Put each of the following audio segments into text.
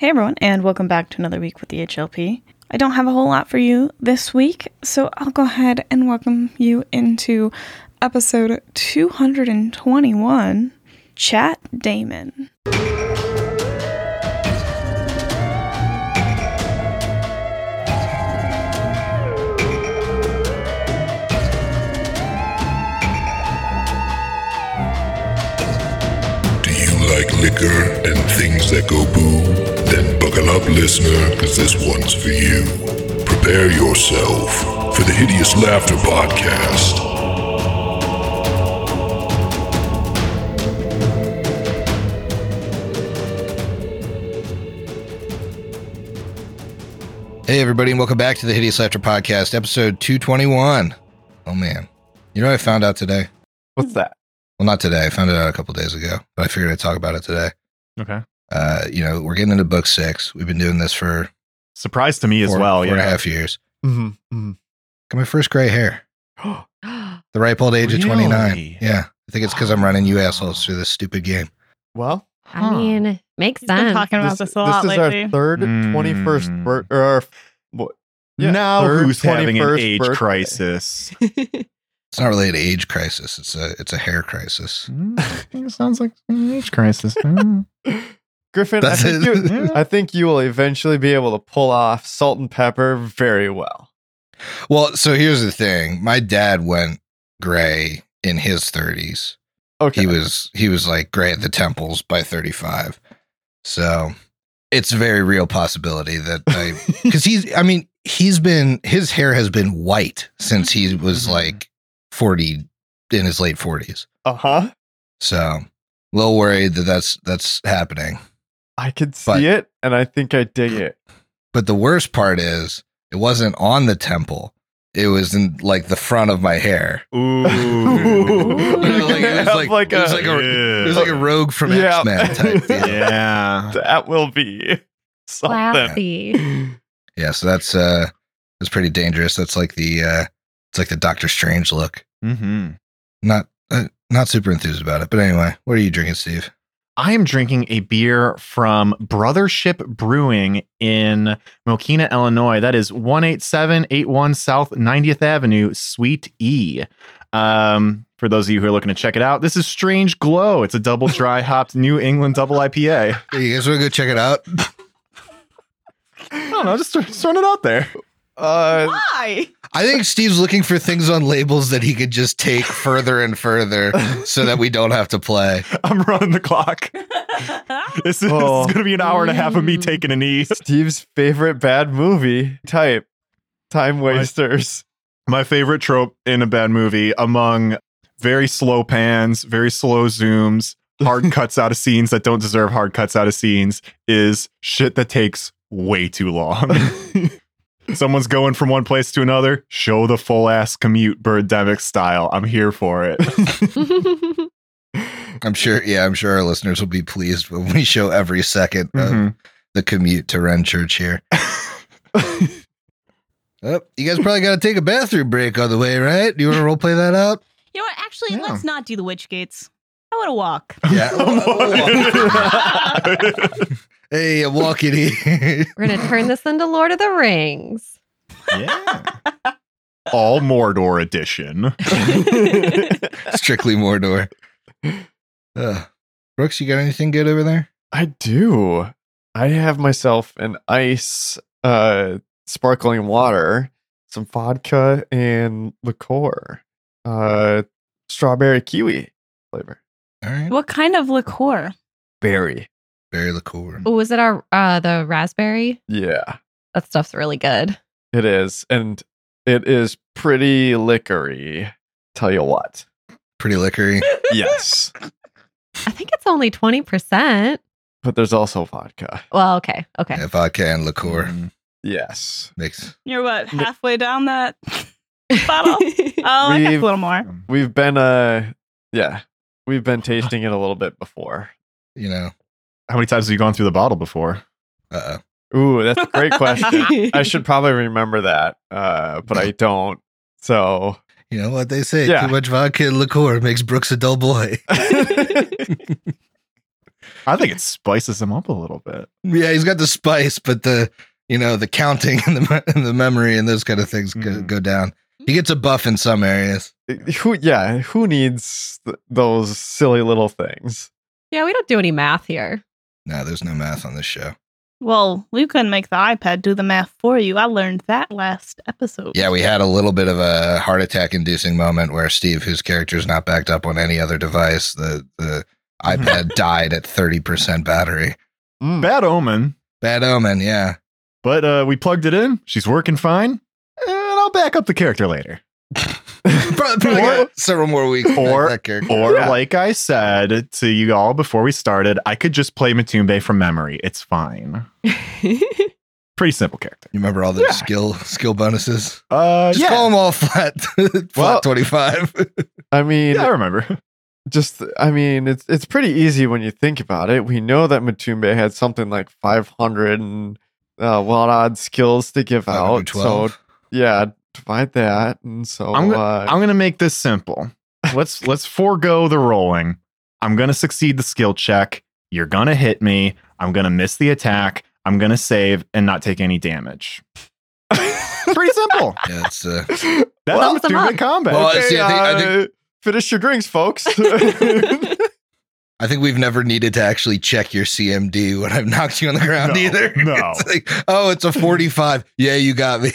Hey everyone, and welcome back to another week with the HLP. I don't have a whole lot for you this week, so I'll go ahead and welcome you into episode 221 Chat Daemon. Do you like liquor and things that go boom, Then buckle up, listener, because this one's for you. Prepare yourself for the Hideous Laughter Podcast. Hey, everybody, and welcome back to the Hideous Laughter Podcast, episode 221. Oh, man. You know what I found out today? What's that? Well, not today. I found it out a couple days ago, but I figured I'd talk about it today. Okay. Uh, you know, we're getting into book six. We've been doing this for Surprise to me as well. four and a half years. Mm-hmm. Got my first gray hair. The ripe old age of 29. Yeah. I think it's because I'm running you assholes through this stupid game. well, I mean, makes He's been sense. talking about this, a lot This is lately. our third Mm. 21st birth or our, what? Yeah, now who's having an age birthday. crisis? It's not really an age crisis. It's a it's a hair crisis. Mm, it sounds like an age crisis. Mm. Griffin, I think, it. you, I think you will eventually be able to pull off salt and pepper very well. Well, so here's the thing. My dad went gray in his 30s. Okay. he was he was like gray at the temples by 35 so it's a very real possibility that i because he's i mean he's been his hair has been white since he was Mhm. like 40 in his late 40s uh huh. so a little worried that that's that's happening I could see But- it, and I think I dig it. but the worst part is it wasn't on the temple it was in like the front of my hair Ooh. like, it was like, like it was a- like a it was like a rogue from Yeah. x-men type deal. yeah. That will be something. Classy. Yeah, so that's uh that's pretty dangerous. That's like the uh it's like the Doctor Strange look. Hmm Not uh, not super enthused about it. But anyway, what are you drinking, Steve? I am drinking a beer from Brothership Brewing in Mokena, Illinois. That is 18781 South 90th Avenue, Suite E. Um, for those of you who are looking to check it out, this is Strange Glow. It's a double dry hopped New England double IPA. Hey, you guys want to go check it out? I don't know, just, just throwing it out there. Uh, Why? I think Steve's looking for things on labels that he could just take further and further so that we don't have to play. I'm running the clock. This is, Oh. going to be an hour and a half of me Mm. taking a knee. Steve's favorite bad movie type. Time wasters. My favorite trope in a bad movie among very slow pans, very slow zooms, hard cuts out of scenes that don't deserve hard cuts out of scenes is shit that takes way too long. Someone's going from one place to another. Show the full ass commute, Birdemic style. I'm here for it. I'm sure yeah, I'm sure our listeners will be pleased when we show every 2nd of Mhm. the commute to Ren Church here. Oh, you guys probably got to take a bathroom break on the way, right? Do you want to role play that out? You know what? Actually, Yeah. let's not do the witch gates. I want to walk. Yeah. hey, I'm walking here. We're gonna turn this into Lord of the Rings. yeah. All Mordor edition. Strictly Mordor. Uh, Brooks, you got anything good over there? I do. I have myself an ice uh sparkling water, some vodka and liqueur. Uh strawberry kiwi flavor. All right. What kind of liqueur? Berry. Berry liqueur. Oh, was it our uh the raspberry? Yeah, That stuff's really good. it is. And it is pretty liquory. Tell you what. Pretty liquory. Yes. I think it's only 20%. but there's also vodka. Well, okay. Okay. Yeah, vodka and liqueur Mm. Yes. makes. You're what, halfway down that bottle? Oh, I got a little more. We've been uh yeah. We've been tasting it a little bit before. You know. How many times have you gone through the bottle before? Uh. Ooh, that's a great question. I should probably remember that, uh, but I don't. So You know what they say? Yeah. Too much vodka and liqueur makes Brooks a dull boy. I think it spices him up a little bit. Yeah, he's got the spice, but the you know the counting and the me- and the memory and those kind of things go, Mhm. go down. He gets a buff in some areas. Who? Yeah. Who needs th- those silly little things? Yeah, we don't do any math here. No, there's no math on this show. Well, we couldn't make the iPad do the math for you. I learned that last episode. Yeah, we had a little bit of a heart attack inducing moment where Steve, whose character is not backed up on any other device, the the iPad died at thirty percent battery. Mm. Bad omen. Bad omen. Yeah. But uh, we plugged it in. She's working fine. And I'll back up the character later. Probably, probably Or- several more weeks. or- that character. Or, Yeah. like I said to you all before we started, I could just play Matumbe from memory. It's fine. Pretty simple character. you remember all the Yeah. skill skill bonuses? Uh, Just yeah. call them all flat. flat Well- twenty five. I mean, yeah, I remember. just I mean, it's it's pretty easy when you think about it. We know that Matumbe had something like 500 and uh, wild odd skills to give out. So yeah, divide that, and so I'm, go- uh, I'm gonna make this simple. Let's let's forego the rolling. I'm gonna succeed the skill check. You're gonna hit me. I'm gonna miss the attack. I'm gonna save and not take any damage. Pretty simple. Yeah, it's uh, That's Well, well, stupid combat. Well, okay, see, I think- I think- uh, finish your drinks, folks. I think we've never needed to actually check your CMD when I've knocked you on the ground No, either. no. It's like, oh, it's a 45. yeah, you got me.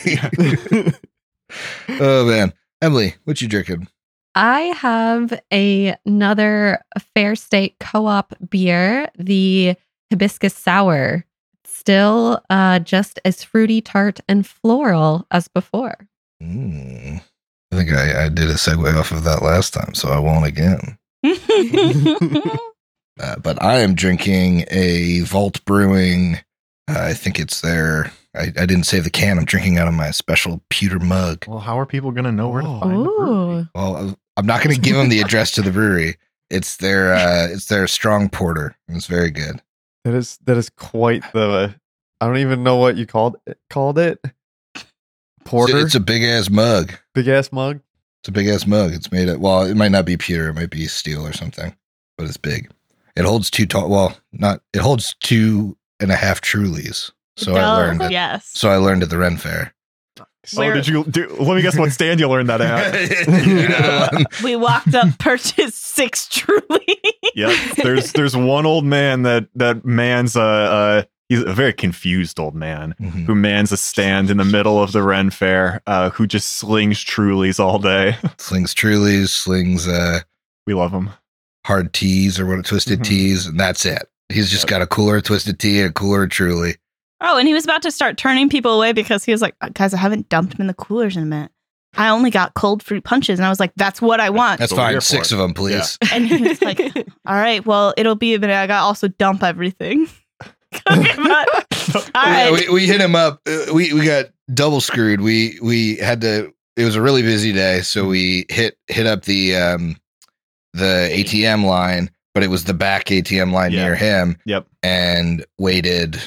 oh man. Emily, what you drinking? I have a, another Fair State Co-op beer, the hibiscus sour. Still uh, just as fruity, tart, and floral as before. Mm. I think I, I did a segue off of that last time, so I won't again. Uh, but I am drinking a Vault Brewing. Uh, I think it's their. I, I didn't save the can. I'm drinking out of my special pewter mug. Well, how are people gonna know where to Oh. find the brewery? Ooh. Well, I'm not going to give them the address to the brewery. It's their. Uh, it's their strong porter. It's very good. that is that is quite the. I don't even know what you called it, called it. Porter, It's, it's a big ass mug. big ass mug. It's a big ass mug. It's made of. Well, it might not be pewter. It might be steel or something, but it's big. It holds two tall. Well, not. It holds two and a half Trulies. So I learned it. Yes. So I learned at the Ren Fair. Oh, Where- did you do? Let me guess what stand you learned that at. You know the one. we walked up, purchased six truly. yeah, There's there's one old man that that man's a uh, he's a very confused old man Mhm. who mans a stand in the middle of the Ren Fair, uh, who just slings Trulies all day. Slings Trulies, slings uh, We love him. Hard teas or what a twisted Mhm. teas, and that's it. He's just got a cooler twisted tea and a cooler Truly. Oh, and he was about to start turning people away because he was like, guys, I haven't dumped them in the coolers in a minute. I only got cold fruit punches. And I was like, that's what I want. That's what we're fine. Six for. of them, please. And he was like, all right, well, it'll be a minute. I got to also dump everything. Okay, but- all Yeah, we, we hit him up. Uh, we we got double screwed. We we had to. It was a really busy day, so we hit hit up the um the ATM line, but it was the back ATM line Yeah. near him, Yep. and waited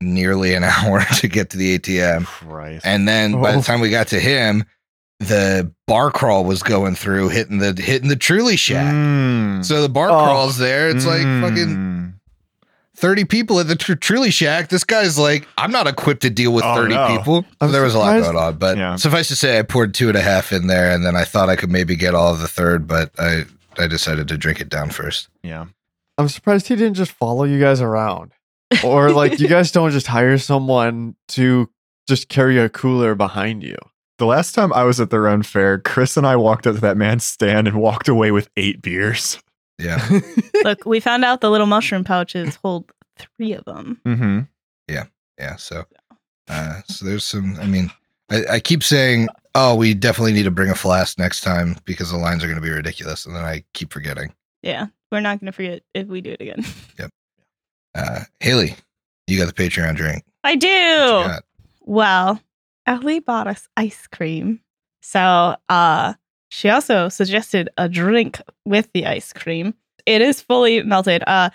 nearly an hour to get to the ATM. Christ. And then by Oh. the time we got to him, the bar crawl was going through, hitting the hitting the Truly shack. Mm. So the bar Oh. crawl's there. It's like fucking Mm. 30 people at the tr- Truly Shack. This guy's like, I'm not equipped to deal with Oh, 30 no. people. So there was a lot going on. But Yeah. suffice to say, I poured two and a half in there, and then I thought I could maybe get all of the third, but I, I decided to drink it down first. Yeah. I'm surprised he didn't just follow you guys around, or like you guys don't just hire someone to just carry a cooler behind you. The last time I was at the Ren Fair, Chris and I walked up to that man's stand and walked away with eight beers. Yeah. Look, we found out the little mushroom pouches hold three of them. Mm-hmm. Yeah. Yeah. So, uh, so there's some, I mean, I, I keep saying, oh, we definitely need to bring a flask next time because the lines are going to be ridiculous. And then I keep forgetting. Yeah, we're not going to forget if we do it again. Yep. Uh, Haley, you got the Patreon drink. I do. Well, Ellie bought us ice cream. So uh she also suggested a drink with the ice cream. It is fully melted. Uh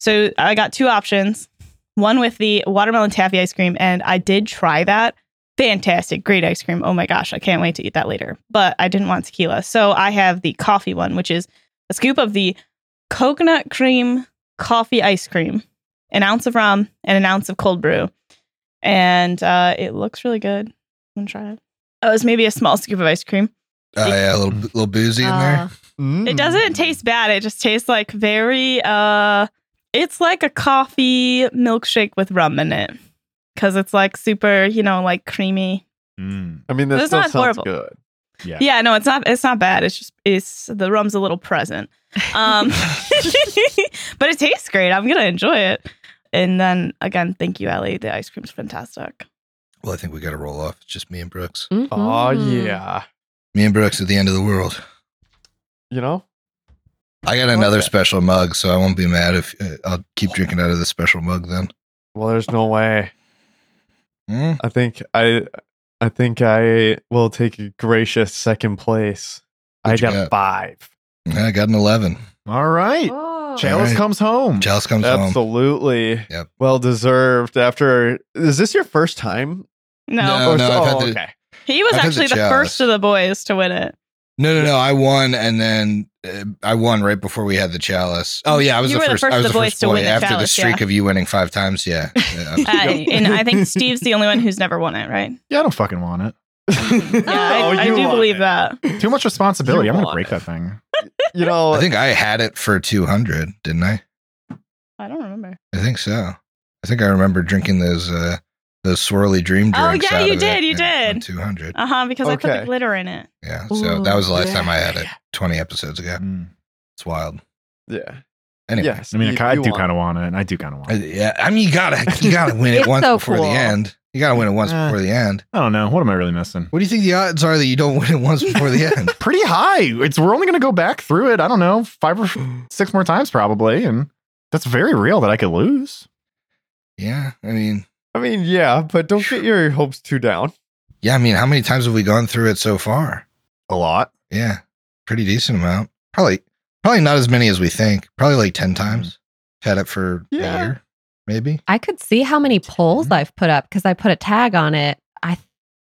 so I got two options. One with the watermelon taffy ice cream, and I did try that. Fantastic, great ice cream. Oh my gosh, I can't wait to eat that later. But I didn't want tequila. So I have the coffee one, which is a scoop of the coconut cream coffee ice cream, an ounce of rum, and an ounce of cold brew. And uh, it looks really good. I'm gonna try it. Oh, it's maybe a small scoop of ice cream. Oh yeah, a little little boozy in there. Uh, It doesn't taste bad. It just tastes like very uh it's like a coffee milkshake with rum in it. Cause it's like super, you know, like creamy. Mm. I mean, that It's not sounds horrible. good. Yeah. Yeah, no, it's not it's not bad. It's just it's the rum's a little present. Um but it tastes great. I'm gonna enjoy it. And then again, thank you, Ellie. The ice cream's fantastic. Well, I think we got to roll off. It's just me and Brooks. Oh mhm. yeah. Me and Brooks at the end of the world. You know, I got another Okay. special mug, so I won't be mad if uh, I'll keep drinking out of the special mug then. well, there's no way. Hmm? I think I, I think I will take a gracious second place. I What you got, got? five. I got an 11. All right. Oh. Chalice Alright. comes home. Chalice comes home. Absolutely. Yep. Well deserved. After is this your first time? No. No, Or- no, oh, the- okay. He was I've had the actually the, first of the boys to win it. No, no, no. I won, and then I won right before we had the chalice. Oh yeah, I was You the were the first. first I was the the boys first to boy win the after the streak yeah. of you winning five times. Yeah, Yeah, I was- I, and I think Steve's the only one who's never won it, right? Yeah, I don't fucking want it. Yeah, I, Oh, I you do believe it. that. Too much responsibility. You I'm gonna break it. that thing. You know, I think I had it for two hundred, didn't I? I don't remember. I think so. I think I remember drinking those uh those swirly dream Oh, yeah, out you of did, you did. Two hundred. Uh huh. Because I put Okay. the glitter in it. Yeah. So that was the last time I had it. Twenty episodes ago. Mm. It's wild. yeah. Anyway. Yes. I mean, you- I you do kind of want it, and I do kind of want I- it. yeah. I mean, you gotta you gotta win it It's once so before cool. the end. You gotta win it once Eh. before the end. I don't know. What am I really missing? What do you think the odds are that you don't win it once before the end? Pretty high. It's we're only gonna go back through it. I don't know, five or six more times probably, and that's very real that I could lose. Yeah. I mean, I mean, yeah, but don't get your hopes too down. yeah. I mean, how many times have we gone through it so far? A lot. Yeah, pretty decent amount. Probably, probably not as many as we think. Probably like ten times. Mm. Had it for Yeah. a year, maybe. I could see how many polls. I've put up because I put a tag on it. I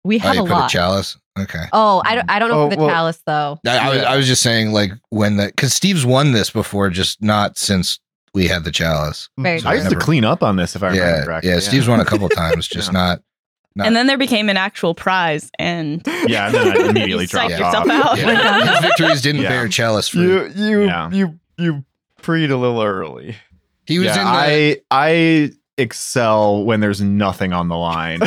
we Oh, have you a put a lot. chalice. Okay. oh, I don't, I don't know Oh, for the well- chalice though. I, I was, I was just saying, like when the because Steve's won this before, just not since we had the chalice. Mm-hmm. Very So I I used never- to clean up on this if I remember Yeah, correctly. yeah. Steve's won a couple times, just Yeah. not. not And then there became an actual prize, and Yeah, and then I immediately You dropped psyched yourself off. out. yeah. His victories didn't Yeah. bear chalice fruit. You you Yeah. you you preed a little early. He was yeah, in the, I I excel when there's nothing on the line.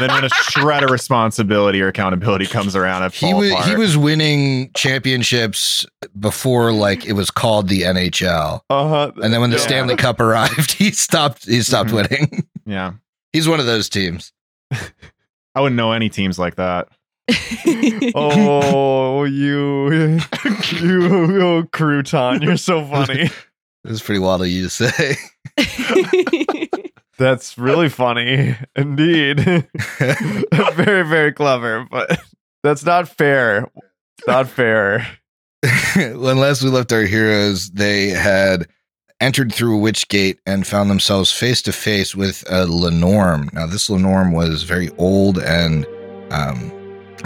And then when a shred of responsibility or accountability comes around, I he was apart. he was winning championships before like it was called the NHL. Uh huh. And then when the Yeah. Stanley Cup arrived, he stopped he stopped Mhm. winning. yeah. He's one of those teams. I wouldn't know any teams like that. oh, you, you, oh, crouton, you're so funny. It was pretty wild of you to say. That's really funny, indeed. very, very clever, but that's not fair. Not fair. last we left our heroes, they had entered through a witch gate and found themselves face to face with a linnorm. Now, this linnorm was very old and um,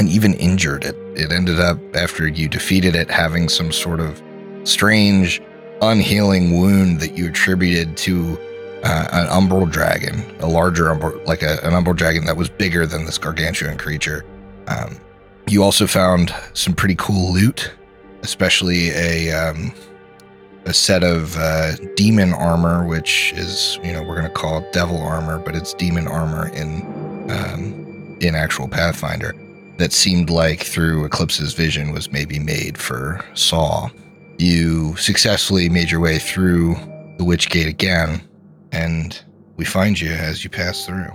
and even injured. It it ended up after you defeated it having some sort of strange, unhealing wound that you attributed to uh, an umbral dragon, a larger umbral, like a, an umbral dragon that was bigger than this gargantuan creature. Um, you also found some pretty cool loot especially a um, a set of uh, demon armor, which is you know we're gonna call devil armor, but it's demon armor in um, in actual Pathfinder. That seemed like through Eclipse's vision was maybe made for Saw. You successfully made your way through the Witch Gate again, and we find you as you pass through.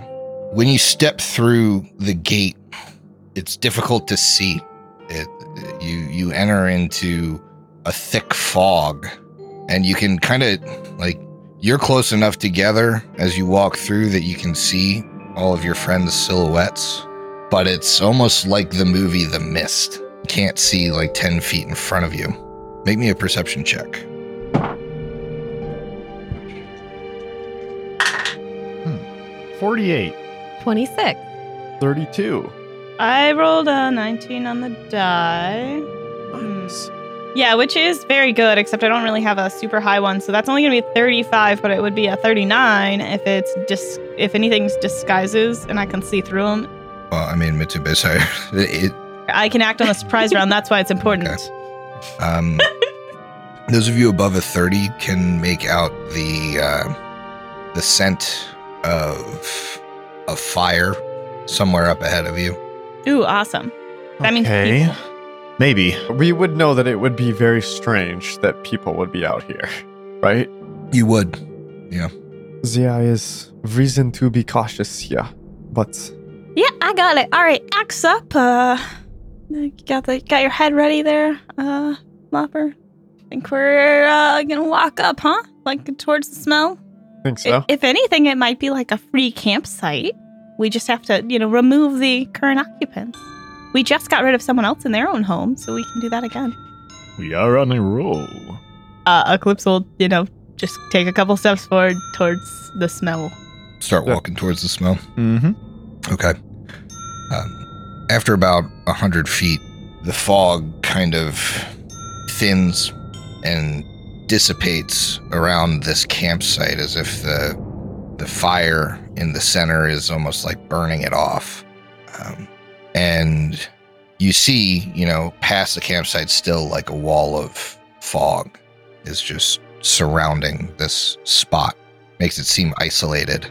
When you step through the gate, it's difficult to see. It you you enter into a thick fog and you can kind of like you're close enough together as you walk through that you can see all of your friends silhouettes but it's almost like the movie the mist. You can't see like 10 feet in front of you. Make me a perception check 48. 26. 32. I rolled a 19 on the die. Hmm. Yeah, which is very good, except I don't really have a super high one, so that's only gonna be 35, but it would be a 39 if it's dis- if anything's disguises and I can see through them. Well, I mean, Mitsubisai, it, I can act on the surprise round. That's why it's important. Okay. um, those of you above a 30 can make out the uh, the scent of a fire somewhere up ahead of you. Ooh, awesome. That means Okay. people. Maybe. We would know that it would be very strange that people would be out here, right? You would. Yeah. There is reason to be cautious here, but Yeah, I got it. All right, axe up. Uh, you got the got your head ready there, uh, Lopper. Think we're uh, gonna walk up, huh? Like towards the smell. I think so. If anything, it might be like a free campsite. We just have to, you know, remove the current occupants. We just got rid of someone else in their own home, so we can do that again. We are on a roll. Uh, Eclipse will, you know, just take a couple steps forward towards the smell. Start walking towards the smell. Mm-hmm. Okay. Um, after about a hundred feet, the fog kind of thins and dissipates around this campsite as if the the fire in the center is almost like burning it off. Um, and you see, you know, past the campsite, still like a wall of fog is just surrounding this spot. Makes it seem isolated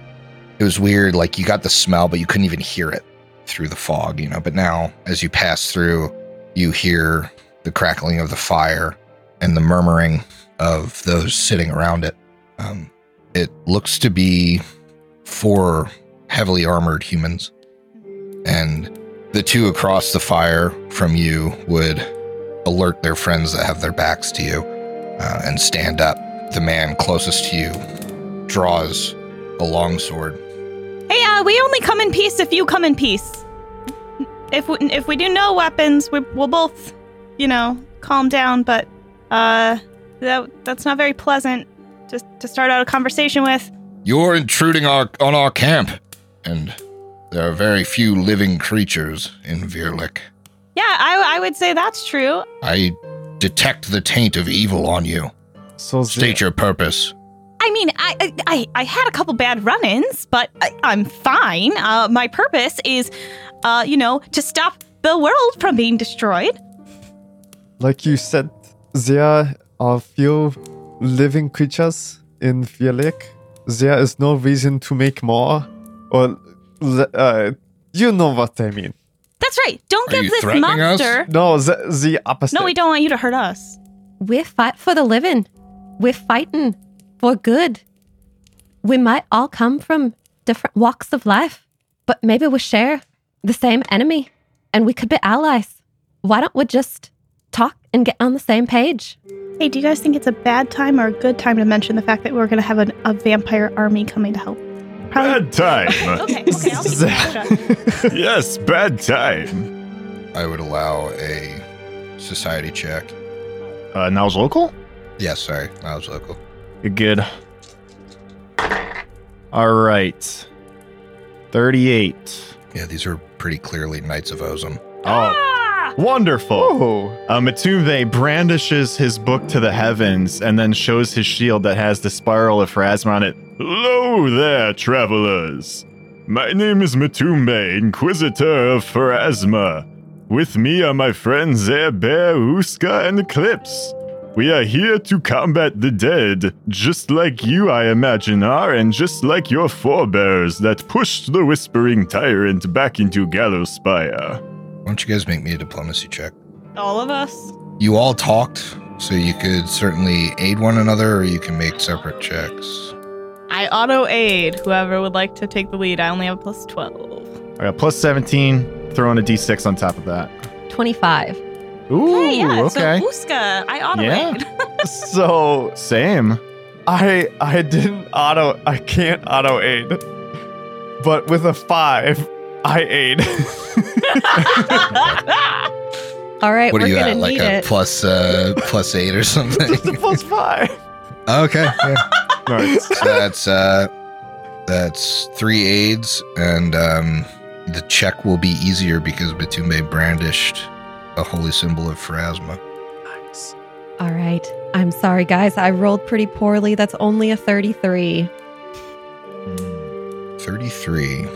it was weird like you got the smell but you couldn't even hear it through the fog you know but now as you pass through you hear the crackling of the fire and the murmuring of those sitting around it um, it looks to be four heavily armored humans and the two across the fire from you would alert their friends that have their backs to you uh, and stand up the man closest to you draws a longsword Hey, uh, we only come in peace if you come in peace. If we, if we do no weapons, we, we'll both, you know, calm down. But uh, that that's not very pleasant. Just to start out a conversation with. You're intruding our, on our camp, and there are very few living creatures in Virlych. Yeah, I, I would say that's true. I detect the taint of evil on you. So State your purpose. I mean, I I, I, I had a couple bad run-ins, but I, I'm fine. Uh, my purpose is, uh, you know, to stop the world from being destroyed. like you said, there are few living creatures in Virlych. There is no reason to make more, or uh, you know what I mean. That's right. Don't Are give you this threatening us? monster. No, the, the opposite. No, we don't want you to hurt us. We fight for the living. We're fighting for good. We might all come from different walks of life, but maybe we share the same enemy and we could be allies. Why don't we just talk and get on the same page? Hey, do you guys think it's a bad time or a good time to mention the fact that we're going to have an, a vampire army coming to help? Probably. Bad time. Okay, okay, I'll keep my shut. yes, bad time. I would allow a society check. Uh, now's local? Yes, sorry, I was local. You're good. All right. 38. Yeah, these are pretty clearly Knights of Ozem. Oh! Wonderful. Oh, Uh, Matumbe brandishes his book to the heavens and then shows his shield that has the spiral of Pharasma on it. Hello there, travelers. My name is Matumbe, Inquisitor of Pharasma. With me are my friends Airbear, Uska, and Eclipse. We are here to combat the dead, just like you, I imagine, are, and just like your forebears that pushed the Whispering Tyrant back into Gallowspire. Why don't you guys make me a diplomacy check? All of us. You all talked, so you could certainly aid one another, or you can make separate checks. I auto aid whoever would like to take the lead. I only have a plus 12. I got plus 17, throwing a d6 on top of that. 25. Ooh, hey, yeah, okay. so Uska, I auto aid. Yeah. aid. so Same. I I didn't auto. I can't auto aid, but with a five, I aid. All right, what are we're you going at? to Like need a it. plus uh plus eight or something? Just a plus five. okay. yeah. Nice. So that's uh that's three aids and um the check will be easier because Matumbe brandished a holy symbol of Pharasma. All right. I'm sorry, guys. I rolled pretty poorly. That's only a 33. 33.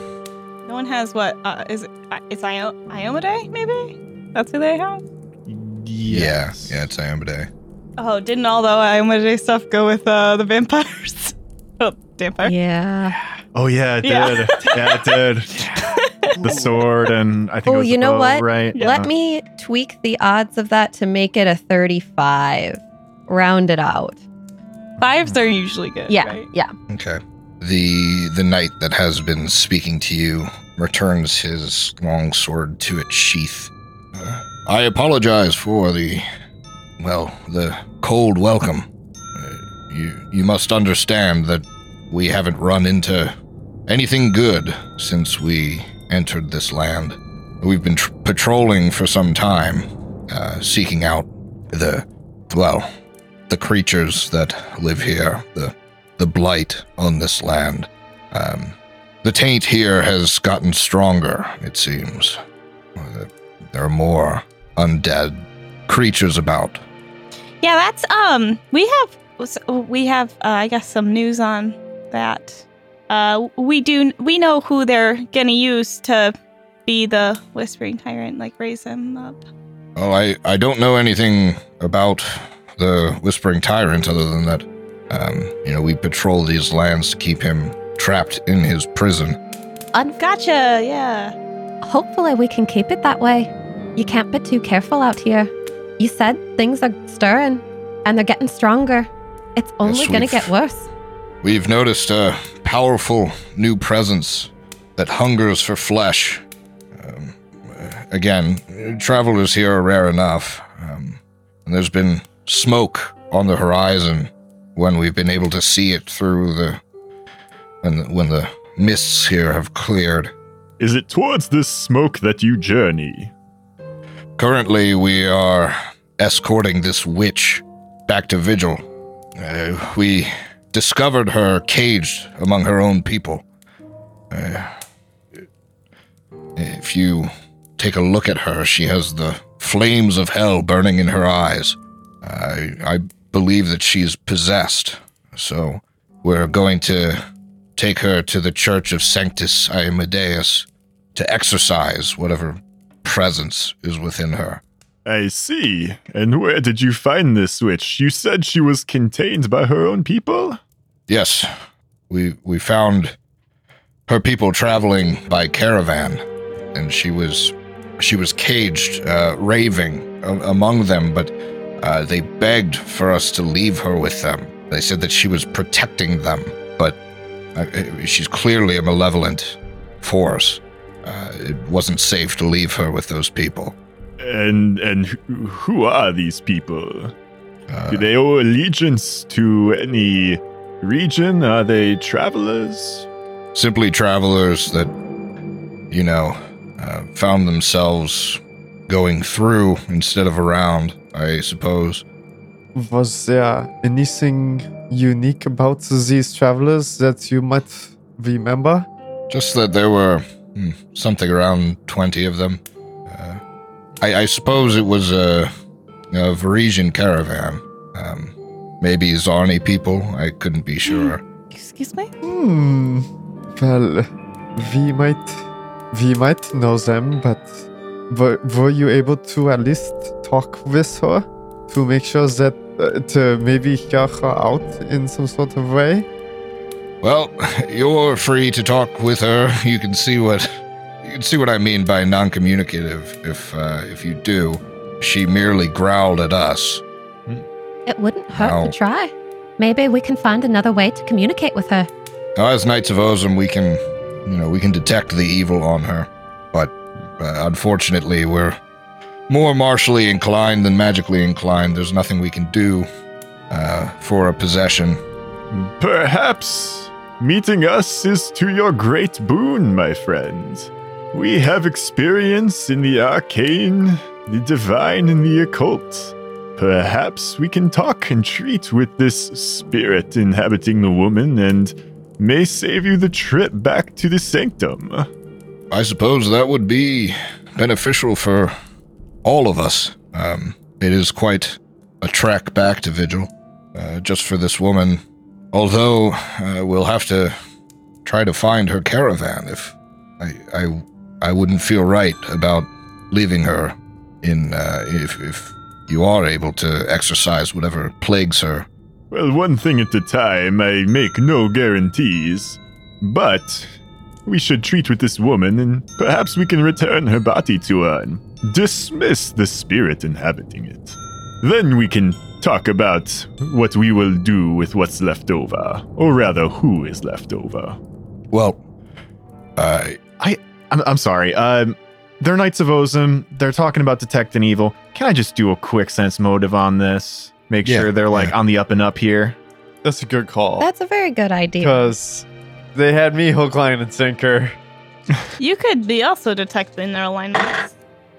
No one has what? Uh, is it? Uh, it's Io- Iomedae, maybe? That's who they have? Yes. Yeah, yeah, it's Iomedae. Oh, didn't all the Iomedae stuff go with uh, the vampires? oh, vampire. Yeah. Oh yeah, it did. Yeah, it did. The sword and I think. Oh, you the know bow, what? Right. Let me tweak the odds of that to make it a 35. Round it out. Fives are usually good. Yeah. right? Yeah. Okay. The the knight that has been speaking to you returns his long sword to its sheath. Uh, I apologize for the well, the cold welcome. Uh, you you must understand that we haven't run into anything good since we entered this land. We've been tr- patrolling for some time, uh, seeking out the well, the creatures that live here, the the blight on this land. Um, the taint here has gotten stronger, it seems. Uh, There are more undead creatures about. Yeah, that's um. We have we have uh, I guess some news on that. Uh, we do we know who they're gonna use to be the whispering tyrant, like raise him up. Oh, I, I don't know anything about the Whispering Tyrant other than that, um, you know, we patrol these lands to keep him trapped in his prison. I've gotcha. Yeah. Hopefully, we can keep it that way. You can't be too careful out here. You said things are stirring and they're getting stronger. It's only Yes, going to get worse. We've noticed a powerful new presence that hungers for flesh. Um, again, travelers here are rare enough, um, and there's been smoke on the horizon when we've been able to see it through the when the, when the mists here have cleared. Is it towards this smoke that you journey? Currently, we are escorting this witch back to Vigil. Uh, we discovered her caged among her own people. Uh, if you take a look at her, she has the flames of hell burning in her eyes. I, I believe that she's possessed, so we're going to take her to the Church of Sanctus Amadeus to exorcise whatever presence is within her. I see. And where did you find this witch? You said she was contained by her own people? Yes, we we found her people traveling by caravan, and she was she was caged, uh, raving among them. But uh, they begged for us to leave her with them. They said that she was protecting them, but uh, she's clearly a malevolent force. Uh, it wasn't safe to leave her with those people. And and who- who are these people? Uh, Do they owe allegiance to any region? Are they travelers? simply travelers that, you know, uh, found themselves going through instead of around, I suppose. Was there anything unique about these travelers that you might remember? Just that there were hmm, something around 20 of them. Uh, I, I suppose it was a, a Varisian caravan. Um, maybe Sczarni people, I couldn't be sure. Excuse me. Hmm. Well, we might, we might know them, but were, were you able to at least talk with her to make sure that uh, to maybe hear her out in some sort of way? Well, you're free to talk with her. You can see what you can see what I mean by non-communicative. If uh, if you do, she merely growled at us. It wouldn't hurt Ow. to try. Maybe we can find another way to communicate with her. As Knights of Ozem, we can, you know, we can detect the evil on her, but uh, unfortunately, we're more martially inclined than magically inclined. There's nothing we can do uh, for a possession. Perhaps meeting us is to your great boon, my friend. We have experience in the arcane, the divine, and the occult. Perhaps we can talk and treat with this spirit inhabiting the woman and may save you the trip back to the sanctum. I suppose that would be beneficial for all of us. Um, it is quite a trek back to Vigil, uh, just for this woman. Although uh, we'll have to try to find her caravan if I I I wouldn't feel right about leaving her in uh, if if you are able to exercise whatever plagues her. Well, one thing at a time. I make no guarantees. But we should treat with this woman, and perhaps we can return her body to her and dismiss the spirit inhabiting it. Then we can talk about what we will do with what's left over, or rather, who is left over. Well, I I I'm, I'm sorry. Um, they're Knights of Ozem. They're talking about detecting evil. Can I just do a quick sense motive on this? Make Yeah, sure they're like yeah. on the up and up here. That's a good call. That's a very good idea. Because they had me hook, line, and sinker. You could be also detecting their alignments.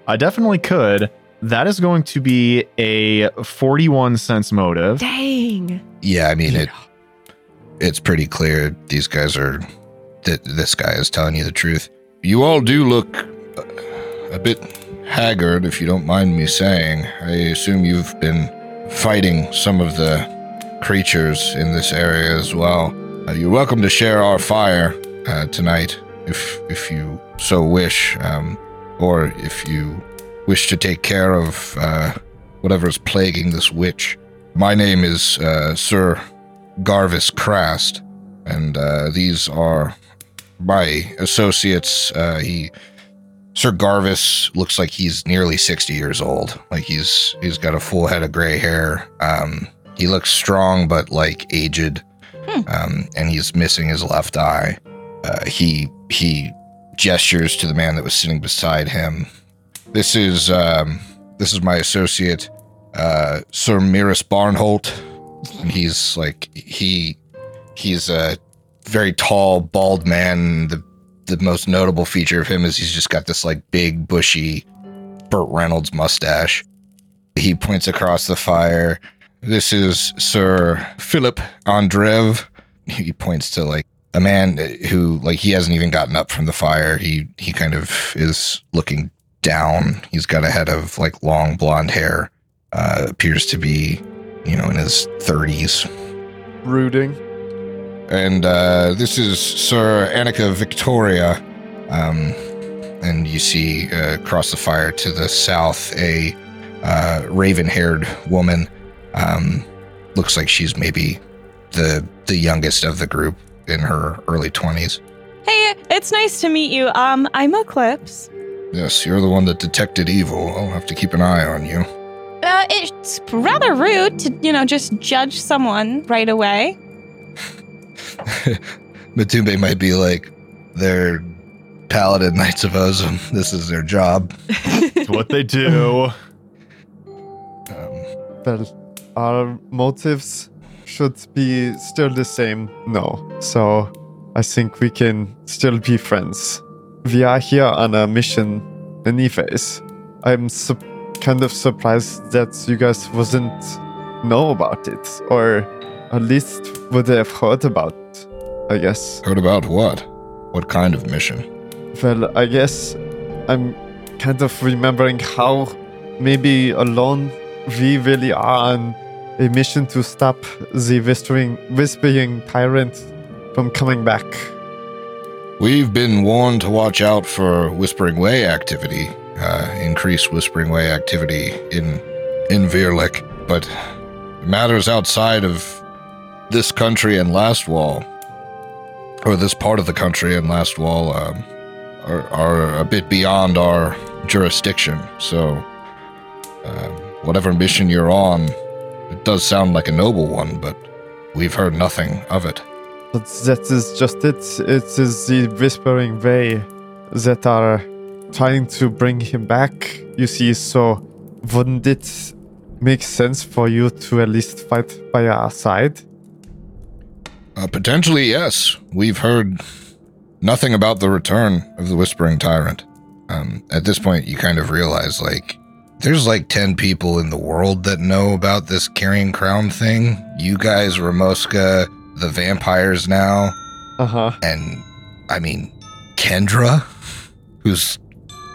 I definitely could. That is going to be a 41 sense motive. Dang. yeah, I mean it. It's pretty clear these guys are that this guy is telling you the truth. You all do look uh, a bit haggard, if you don't mind me saying. I assume you've been fighting some of the creatures in this area as well. Uh, you're welcome to share our fire uh, tonight, if if you so wish, um, or if you wish to take care of uh, whatever's plaguing this witch. My name is uh, Sir Garvis Crast, and uh, these are my associates. Uh, he, Sir Garvis, looks like he's nearly sixty years old. Like he's he's got a full head of gray hair. Um, he looks strong but like aged, um, and he's missing his left eye. Uh, he he gestures to the man that was sitting beside him. This is um, this is my associate, uh, Sir Miris Barnholt. And he's like he he's a very tall, bald man. The the most notable feature of him is he's just got this like big, bushy Burt Reynolds mustache. He points across the fire. This is Sir Philip Andrev. He points to like a man who like he hasn't even gotten up from the fire. He he kind of is looking down. He's got a head of like long blonde hair. Uh, appears to be, you know, in his thirties. Brooding. And uh, this is Sir Annika Victoria. Um, and you see uh, across the fire to the south a uh, raven-haired woman. Um, looks like she's maybe the the youngest of the group in her early twenties. Hey, it's nice to meet you. Um, I'm Eclipse. Yes, you're the one that detected evil. I'll have to keep an eye on you. Uh, it's rather rude to, you know, just judge someone right away. Matumbe might be like, they're paladin knights of Ozem. This is their job. It's what they do. Um, Well, our motives should be still the same. No. So I think we can still be friends. We are here on a mission anyways. I'm su- kind of surprised that you guys wasn't know about it. Or at least would have heard about I guess. heard about what? What kind of mission? Well, I guess I'm kind of remembering how maybe alone we really are on a mission to stop the whispering, whispering tyrant from coming back. We've been warned to watch out for Whispering Way activity, uh, increased Whispering Way activity in in Virlych, but matters outside of this country and Last Wall, or this part of the country and Last Wall, um, are, are a bit beyond our jurisdiction. So, um, whatever mission you're on, it does sound like a noble one, but we've heard nothing of it. But that is just it. It is the whispering way that are trying to bring him back. You see, so wouldn't it make sense for you to at least fight by our side? Uh, potentially, yes. We've heard nothing about the return of the Whispering Tyrant. Um, at this point, you kind of realize, like, there's like 10 people in the world that know about this Carrion Crown thing. You guys, Ramoska, the vampires now, Uh huh. and I mean, Kendra, who's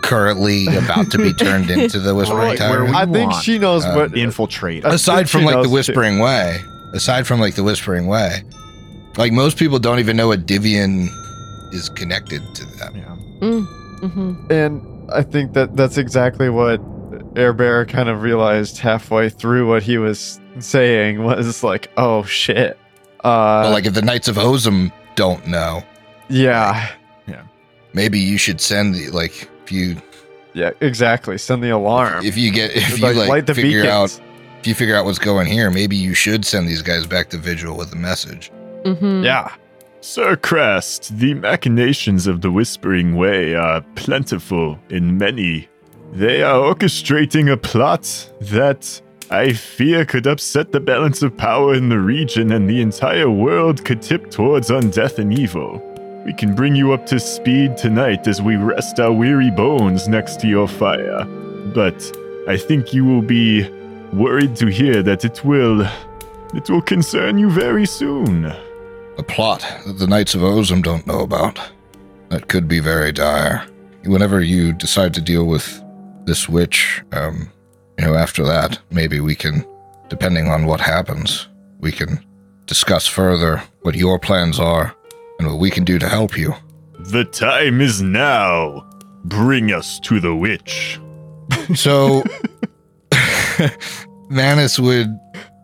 currently about to be turned into the Whispering Right, where I think want, she knows uh, what. Infiltrate. Aside from like the knows too. Whispering Way, aside from like the Whispering Way, like most people don't even know Adivion is connected to them. Yeah. hmm And I think that that's exactly what Air Bear kind of realized halfway through what he was saying was like, oh shit. Uh, but like if the Knights of Ozem don't know, yeah, yeah, maybe you should send the like if you yeah, exactly. Send the alarm. if you get if you like, like, light the figure beacons. out if you figure out what's going here, maybe you should send these guys back to Vigil with a message. Mm-hmm. Yeah, Sir Crest, the machinations of the Whispering Way are plentiful in many. They are orchestrating a plot that I fear could upset the balance of power in the region and the entire world could tip towards undeath and evil. We can bring you up to speed tonight as we rest our weary bones next to your fire. But I think you will be worried to hear that it will it will concern you very soon. A plot that the Knights of Ozem don't know about. That could be very dire. Whenever you decide to deal with this witch, um, you know, after that, maybe we can, depending on what happens, we can discuss further what your plans are and what we can do to help you. The time is now. Bring us to the witch. So, Manus would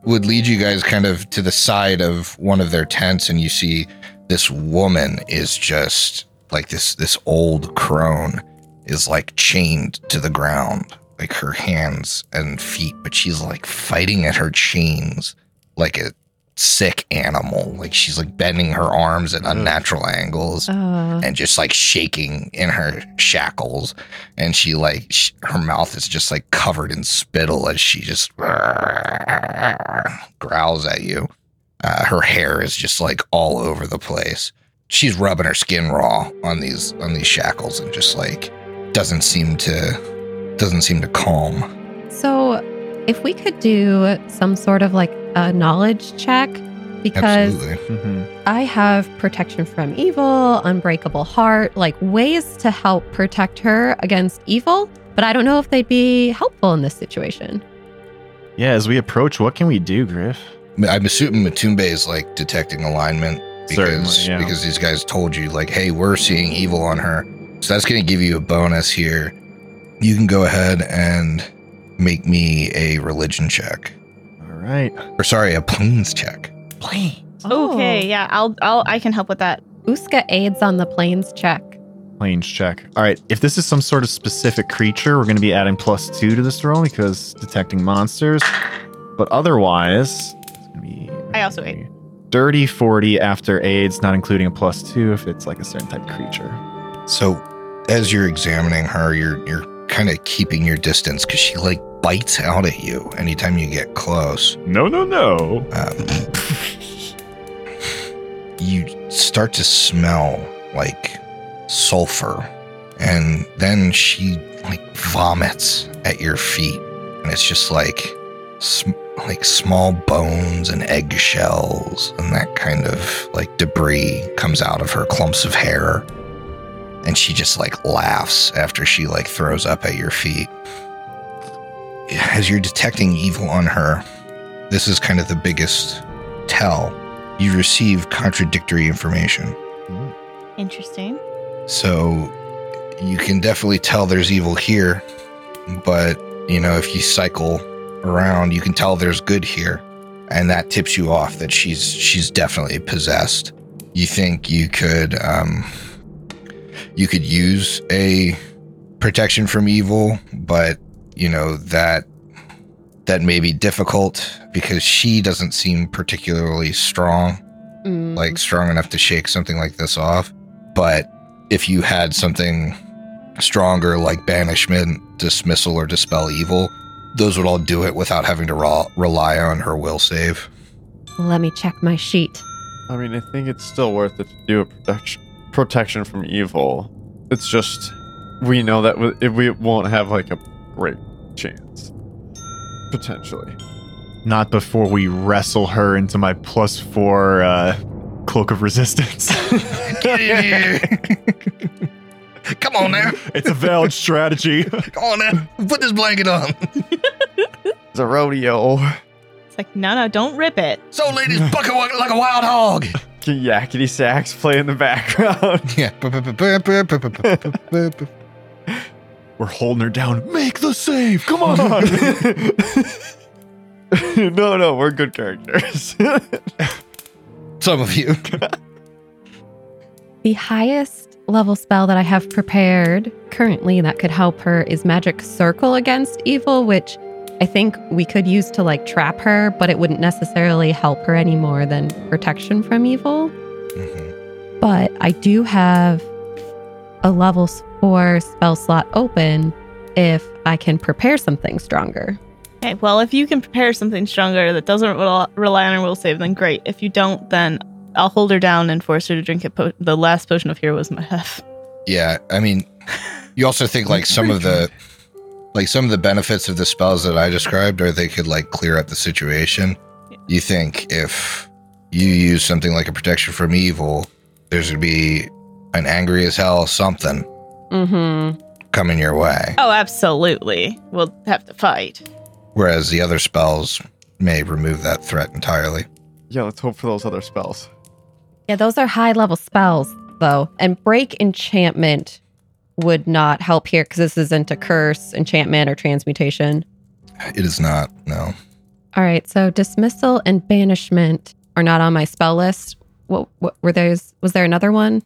would lead you guys kind of to the side of one of their tents, and you see this woman is just like this this old crone is like chained to the ground, like her hands and feet, but she's like fighting at her chains like a sick animal. Like she's like bending her arms at unnatural angles Uh, and just like shaking in her shackles. And she like sh- her mouth is just like covered in spittle as she just growls at you. Uh, her hair is just like all over the place. She's rubbing her skin raw on these on these shackles and just like doesn't seem to doesn't seem to calm so, if we could do some sort of like a knowledge check, because absolutely mm-hmm. I have protection from evil, unbreakable heart, like ways to help protect her against evil, but I don't know if they'd be helpful in this situation. Yeah, as we approach, what can we do, Griff? i'm assuming matumbe is like detecting alignment because yeah. because these guys told you like hey we're seeing evil on her so that's going to give you a bonus here you can go ahead and make me a religion check All right. or sorry a planes check Planes. Okay, oh. yeah, I'll I'll I can help with that. Uska aids on the planes check. Planes check. All right. If this is some sort of specific creature, we're going to be adding plus two to this roll because detecting monsters. But otherwise, it's going to be. I also aid. Dirty 40 after aids, not including a plus two if it's like a certain type of creature. so as you're examining her you're you're kind of keeping your distance because she like bites out at you anytime you get close. No, no, no. um, you start to smell like sulfur and then she like vomits at your feet. And it's just like sm- like small bones and eggshells and that kind of like debris comes out of her clumps of hair and she just like laughs after she like throws up at your feet as you're detecting evil on her this is kind of the biggest tell. You receive contradictory information. Interesting. So you can definitely tell there's evil here, but you know, if you cycle around, you can tell there's good here. And that tips you off that she's she's definitely possessed. You think you could um you could use a protection from evil, but you know that that may be difficult because she doesn't seem particularly strong, Mm. like strong enough to shake something like this off. But if you had something stronger like banishment, dismissal, or dispel evil, those would all do it without having to ra- rely on her will save. Let me check my sheet. I mean, I think it's still worth it to do a protection protection from evil. It's just we know that w- if we won't have like a great chance, potentially. Not before we wrestle her into my plus four uh, cloak of resistance. Come Come on now. It's a valid strategy. Come on now. Put this blanket on. It's a rodeo. It's like, no, no, don't rip it. So, ladies, buck it like a wild hog. Can yakety sax play in the background? Yeah. We're holding her down. Make the save. Come on. no, no, we're good characters. Some of you. The highest level spell that I have prepared currently that could help her is Magic Circle against evil, which I think we could use to like trap her, but it wouldn't necessarily help her any more than protection from evil. Mhm. But I do have a level four spell slot open if I can prepare something stronger. Okay, well, if you can prepare something stronger that doesn't rel- rely on a will save, then great. If you don't, then I'll hold her down and force her to drink it. Po- the last potion of heroism I have. Yeah, I mean, you also think like some of the like some of the benefits of the spells that I described are they could like clear up the situation. You think if you use something like a protection from evil, there's gonna be an angry as hell something Mm-hmm. coming your way. Oh, absolutely. We'll have to fight. Whereas the other spells may remove that threat entirely. yeah, let's hope for those other spells. Yeah, those are high level spells, though. And break enchantment would not help here because this isn't a curse, enchantment, or transmutation. It is not, no. All right, so dismissal and banishment are not on my spell list. What, what were those? Was there another one?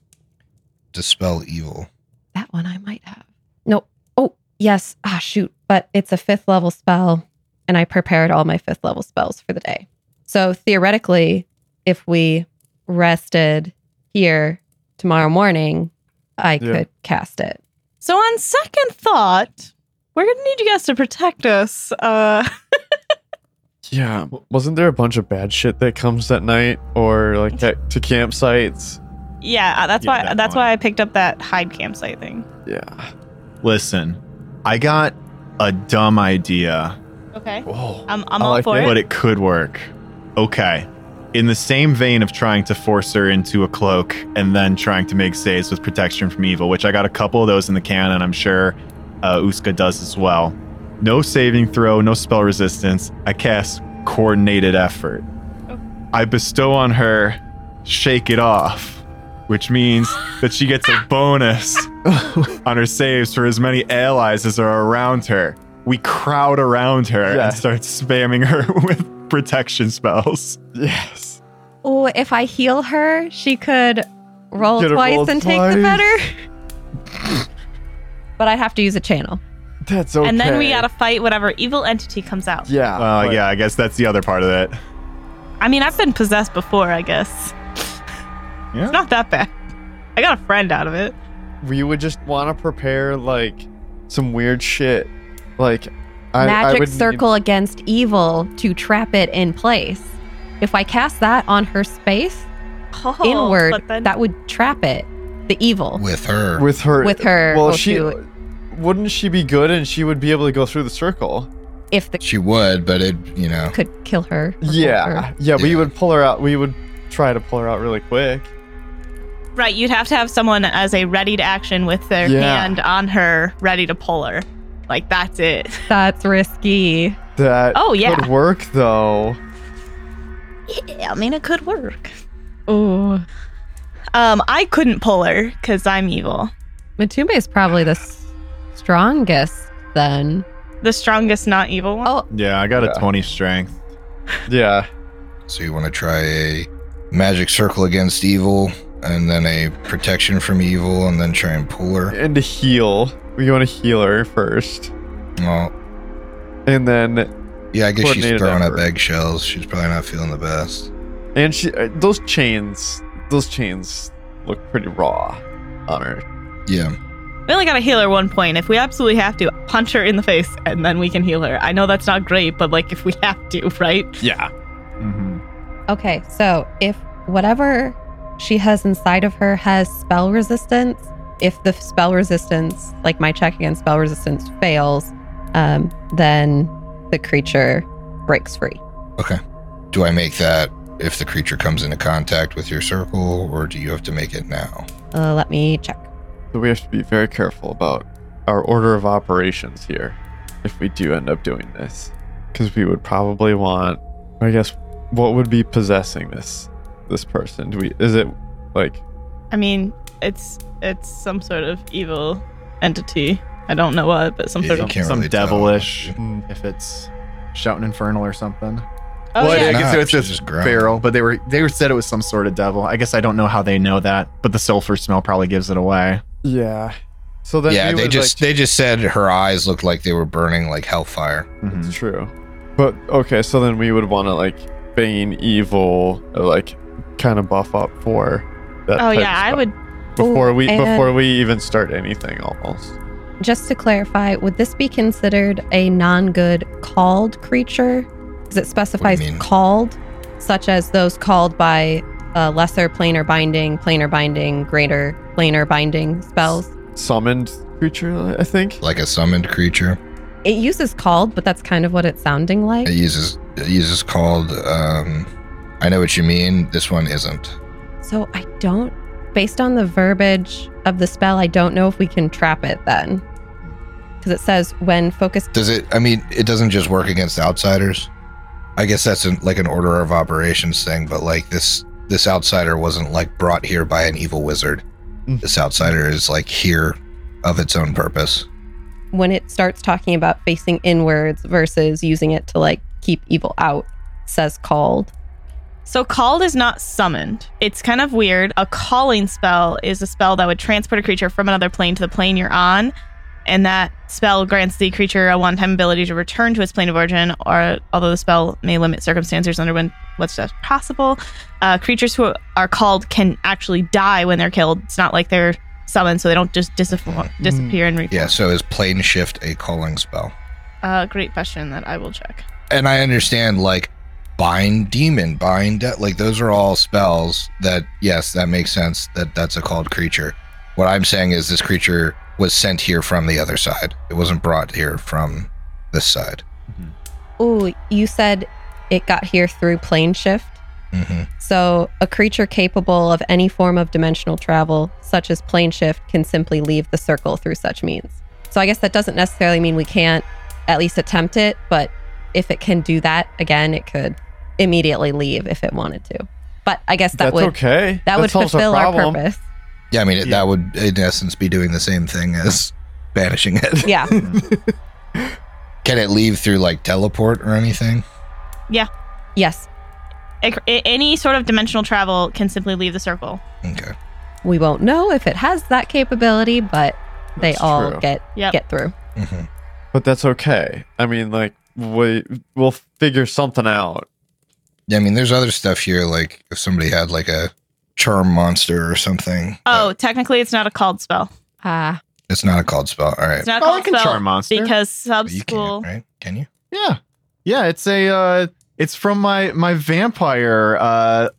Dispel evil. That one I might have. No. Oh, yes. Ah, shoot. But it's a fifth level spell, and I prepared all my fifth level spells for the day. So theoretically, if we rested here tomorrow morning, I Yeah. could cast it. So, on second thought, we're gonna need you guys to protect us. Uh, Yeah, wasn't there a bunch of bad shit that comes at night or like at, to campsites? yeah, uh, that's Yeah, why. that That's one. why I picked up that hide campsite thing. Yeah. Listen, I got a dumb idea, Okay, Oh, I'm, I'm I all like for it. it. but it could work. Okay. In the same vein of trying to force her into a cloak and then trying to make saves with protection from evil, which I got a couple of those in the can, and I'm sure uh, Uska does as well. No saving throw, no spell resistance. I cast coordinated effort. I bestow on her shake it off, which means that she gets a bonus on her saves for as many allies as are around her. We crowd around her Yeah. and start spamming her with protection spells. yes. Oh, if I heal her, she could roll Get twice roll and take the better. but I'd have to use a channel. That's okay. And then we gotta fight whatever evil entity comes out. Yeah. Well, but- yeah, I guess that's the other part of it. I mean, I've been possessed before. I guess Yeah. it's not that bad. I got a friend out of it. we would just want to prepare like some weird shit. Like I, I Magic would need- circle against evil to trap it in place. If I cast that on her space Oh, inward, then- that would trap it, the evil, With her. with her. with her. Well, well, she to- wouldn't she be good and she would be able to go through the circle. if the she would, but it, you know. could kill her. Yeah. her. Yeah, we Yeah. would pull her out. We would try to pull her out really quick. right, you'd have to have someone as a ready to action with their Yeah. hand on her, ready to pull her. Like that's it. That's risky. That Oh, yeah. could work though. Yeah, I mean, it could work. Oh, Um, I couldn't pull her because I'm evil. Matumbe is probably the strongest then. The strongest, not evil one. Oh, Yeah, I got Yeah. a 20 strength. Yeah. So you want to try a magic circle against evil, and then a protection from evil, and then try and pull her. And heal. We want to heal her first. Well, And then yeah, I guess she's Coordinated throwing up eggshells. She's probably not feeling the best. and she uh, those chains those chains look pretty raw on her. Yeah. We only gotta heal her one point. If we absolutely have to, punch her in the face and then we can heal her. I know that's not great, but like if we have to, right? Yeah. hmm okay. So if whatever she has inside of her has spell resistance, if the spell resistance, like my check against spell resistance, fails, um, then the creature breaks free. Okay. Do I make that if the creature comes into contact with your circle, or do you have to make it now? Uh, let me check. So we have to be very careful about our order of operations here if we do end up doing this. Because we would probably want, I guess, what would be possessing this this person? Do we? Is it like? I mean, it's it's some sort of evil entity. I don't know what, but some Yeah, sort you of. can't some really tell. devilish, Mm, if it's shouting infernal or something. Oh well, yeah, I Not, guess it's she's just just grown. feral, but they were they were said it was some sort of devil. I guess I don't know how they know that, but the sulfur smell probably gives it away. yeah. So then yeah, we they would, just like, they just said her eyes looked like they were burning like hellfire. Mhm. It's true. But okay, so then we would want to like bane evil, or, like kind of buff up for that. Oh type yeah, I of would. Stuff before Ooh, we before we even start anything almost. Just to clarify, would this be considered a non good called creature? Because it specifies called, such as those called by uh, lesser planar binding, planar binding, greater planar binding spells. Summoned creature, I think. Like a summoned creature. It uses called, but that's kind of what it's sounding like. It uses it uses called um I know what you mean. This one isn't. So I don't, based on the verbiage of the spell, I don't know if we can trap it then. Because it says when focused. Does it I mean it doesn't just work against outsiders? I guess that's an, like an order of operations thing, but like this this outsider wasn't like brought here by an evil wizard. Mm. This outsider is like here of its own purpose. when it starts talking about facing inwards versus using it to like keep evil out, says called. So called is not summoned. It's kind of weird. A calling spell is a spell that would transport a creature from another plane to the plane you're on, and that spell grants the creature a one-time ability to return to its plane of origin. Or although the spell may limit circumstances under when what's just possible, uh, creatures who are called can actually die when they're killed. It's not like they're summoned, so they don't just disappear, disappear and reform. Yeah, so is plane shift a calling spell? Uh, great question that I will check. and I understand like bind demon, bind de- like those are all spells that yes, that makes sense that that's a called creature. What I'm saying is this creature was sent here from the other side. It wasn't brought here from this side. Oh, you said it got here through plane shift. hmm So, a creature capable of any form of dimensional travel, such as plane shift, can simply leave the circle through such means. So, I guess that doesn't necessarily mean we can't at least attempt it, but if it can do that again, it could immediately leave if it wanted to. But I guess that That's would okay. that would fulfill our problem. purpose. Yeah, I mean it, Yeah. that would in essence be doing the same thing as banishing it. Yeah. Can it leave through like teleport or anything? Yeah. Yes. A- a- any sort of dimensional travel can simply leave the circle. Okay. We won't know if it has that capability, but they That's all true. get Yep. get through. hmm But that's okay. I mean, like we we'll figure something out. Yeah, I mean there's other stuff here like if somebody had like a charm monster or something. Oh, technically, it's not a called spell. Ah, It's not a called spell. All right. It's not a Oh, I called can spell charm monster. because sub But you school. can't, right? Can you? Yeah, yeah. It's a uh, it's from my my vampire uh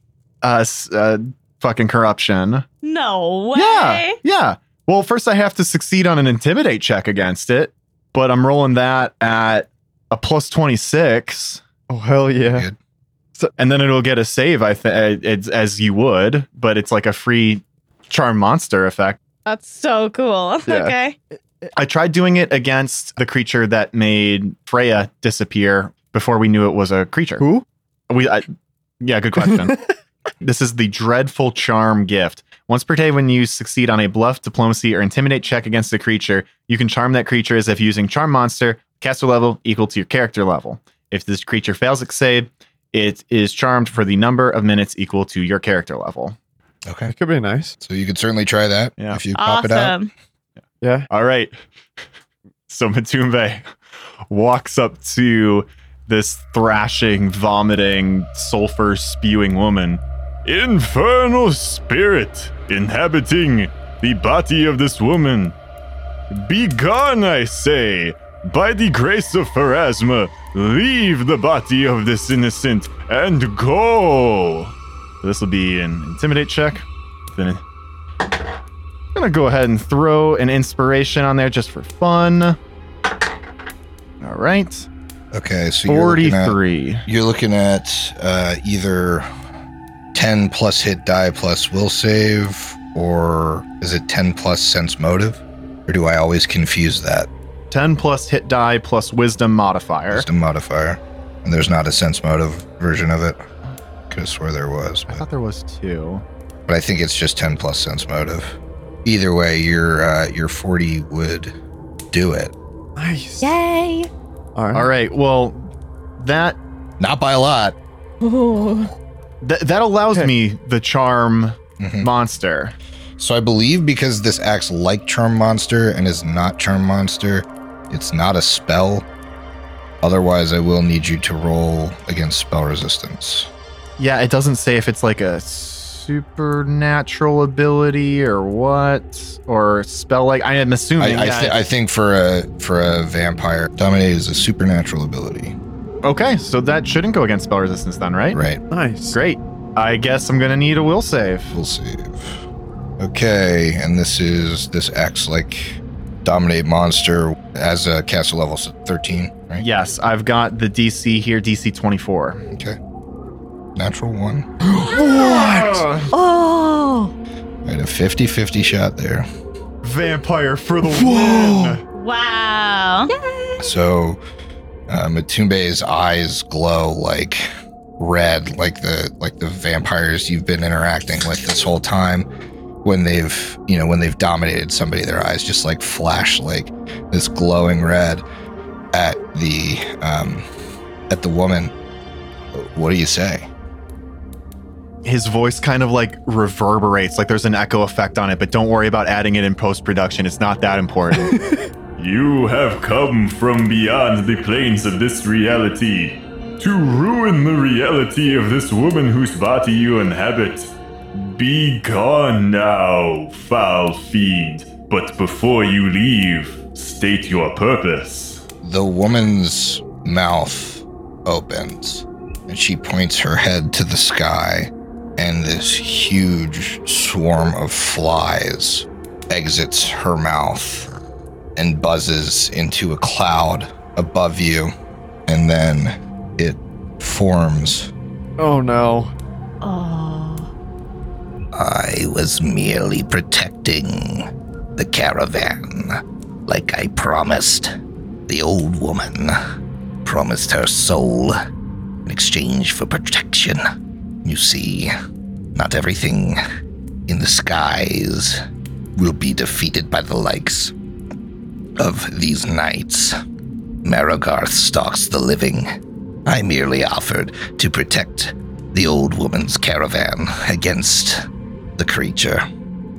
uh, s- uh fucking corruption. No way. Yeah, yeah. Well, first I have to succeed on an intimidate check against it, but I'm rolling that at a 26. Oh hell yeah! Good. And then it'll get a save. I think uh, as you would, but it's like a free charm monster effect. That's so cool. Yeah. Okay. I tried doing it against the creature that made Freya disappear before we knew it was a creature. Who? We, I, yeah, good question. this is the dreadful charm gift. Once per day, when you succeed on a bluff, diplomacy, or intimidate check against a creature, you can charm that creature as if using charm monster, caster level equal to your character level. If this creature fails its save, it is charmed for the number of minutes equal to your character level. Okay. That could be nice. So you could certainly try that Yeah. if you pop it out. Yeah. All right. So Matumbe walks up to this thrashing, vomiting, sulfur spewing woman. Infernal spirit inhabiting the body of this woman. Be gone, I say. By the grace of Pharasma, leave the body of this innocent and go. This will be an intimidate check. Then I'm gonna go ahead and throw an inspiration on there just for fun. All right, Okay, so you're looking at, you're looking at uh, either 10 plus hit die plus will save or is it 10 plus sense motive? Or do I always confuse that? 10 plus hit die plus wisdom modifier. Wisdom modifier. And there's not a sense motive version of it. Could have swore there was. I But, thought there was two. but I think it's just 10 plus sense motive. Either way, your uh, your 40 would do it. Nice. Yay! All right. All right. Well, that Not by a lot. th- that allows Okay. me the charm Mhm. monster. So I believe because this acts like Charm Monster and is not Charm Monster, it's not a spell. Otherwise, I will need you to roll against spell resistance. Yeah, it doesn't say if it's like a supernatural ability or what or spell like. I am assuming. I, yeah, thi- I think for a for a vampire, dominate is a supernatural ability, okay, so that shouldn't go against spell resistance then, right? right? Nice. Great. I guess I'm gonna need a will save. We'll save. Okay, and this is this acts like dominate monster as a caster level so 13, right? Yes, I've got the DC here, DC 24. Okay. Natural one. What? Oh! I had a 50-50 shot there. Vampire for the win. Wow. Yay. So uh, Matumbe's eyes glow like red, like the like the vampires you've been interacting with this whole time. When they've you know when they've dominated somebody, their eyes just like flash like this glowing red at the um, at the woman. What do you say? His voice kind of like reverberates, like there's an echo effect on it, but don't worry about adding it in post production. It's not that important. You have come from beyond the planes of this reality to ruin the reality of this woman whose body you inhabit. Be gone now, foul fiend. But before you leave, state your purpose. The woman's mouth opens and she points her head to the sky, and this huge swarm of flies exits her mouth and buzzes into a cloud above you, and then it forms. Oh no. Oh. I was merely protecting the caravan, like I promised. The old woman promised her soul in exchange for protection. You see, not everything in the skies will be defeated by the likes of these knights. Marigarth stalks the living. I merely offered to protect the old woman's caravan against the creature.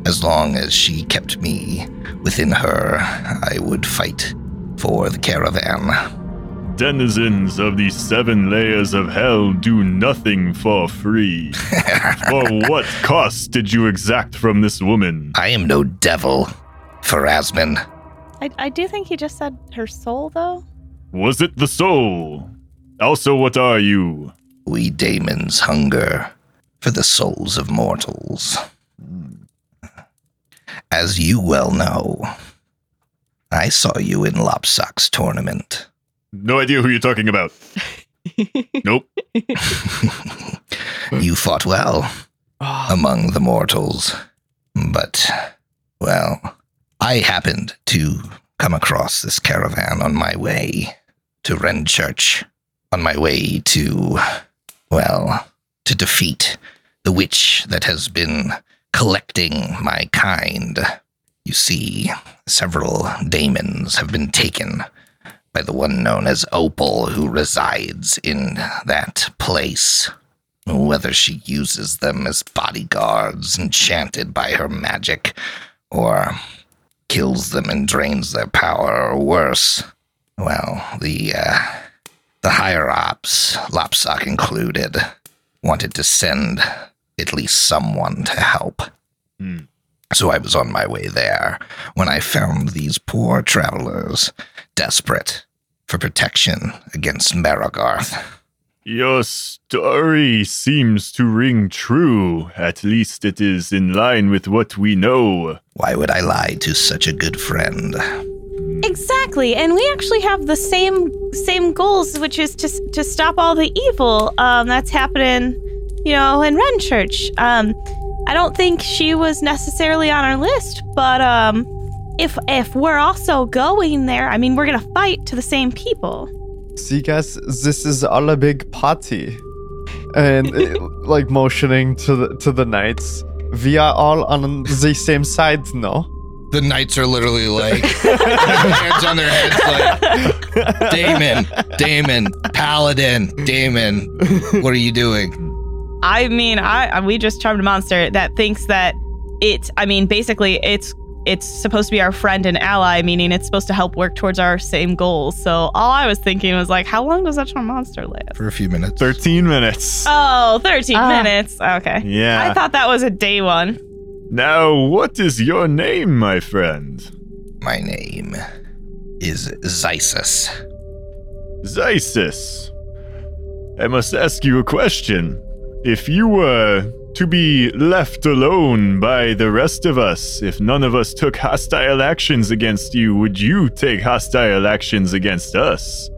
As long as she kept me within her, I would fight for the caravan. Denizens of the seven layers of hell do nothing for free. for what cost did you exact from this woman? I am no devil, Pharasmin. I, I do think he just said her soul, though. Was it the soul? Also, what are you? We daemons hunger for the souls of mortals. As you well know, I saw you in Lopsock's tournament. No idea who you're talking about. nope. you fought well ah. among the mortals, but, well, I happened to come across this caravan on my way to Renchurch, on my way to, well, to defeat the witch that has been collecting my kind. You see, several daemons have been taken by the one known as Opal, who resides in that place. Whether she uses them as bodyguards enchanted by her magic, or kills them and drains their power, or worse, well, the uh, the higher ops, Lopsock included, wanted to send at least someone to help. Hmm. So I was on my way there when I found these poor travelers desperate for protection against Marigarth. Your story seems to ring true. At least it is in line with what we know. Why would I lie to such a good friend? Exactly, and we actually have the same same goals, which is to to stop all the evil um, that's happening, you know, in Renchurch. Um, I don't think she was necessarily on our list, but um, if if we're also going there, I mean, we're gonna fight to the same people. See, guys, this is all a big party, and uh, like motioning to the to the knights. We are all on the same side now. The knights are literally like hands on their heads, like Damon, Damon, Paladin, Damon. What are you doing? I mean, I I- we just charmed a monster that thinks that it. I mean, basically, it's it's supposed to be our friend and ally, meaning it's supposed to help work towards our same goals. So all I was thinking was like, how long does that charm monster last? For a few minutes. 13 minutes. Oh, 13 Ah. minutes. Okay. yeah. I thought that was a day one. Now, what is your name, my friend? My name is Zysus. Zysis. I must ask you a question. If you were to be left alone by the rest of us, if none of us took hostile actions against you, would you take hostile actions against us?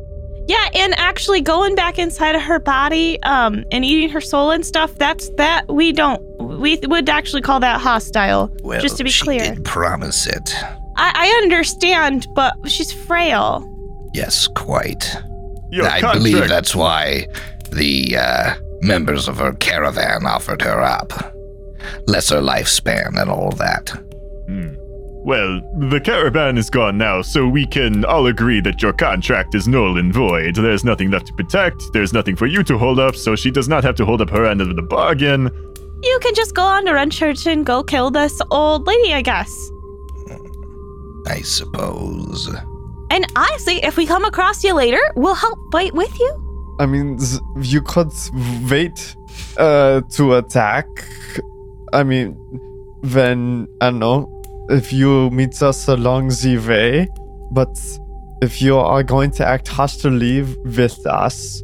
Yeah, and actually going back inside of her body, um, and eating her soul and stuff, that's that we don't we would actually call that hostile. Well, just to be she clear. did promise it. I, I understand, but she's frail. Yes, quite. Your I contract, believe that's why the uh, members of her caravan offered her up. Lesser lifespan and all that. Well, the caravan is gone now, so we can all agree that your contract is null and void. There's nothing left to protect, there's nothing for you to hold up, so she does not have to hold up her end of the bargain. You can just go on to Renchurch and go kill this old lady, I guess. I suppose. And honestly, if we come across you later, we'll help fight with you. I mean, z- you could wait uh, to attack. I mean, when I don't know if you meet us along the way, but if you are going to act hostily with us,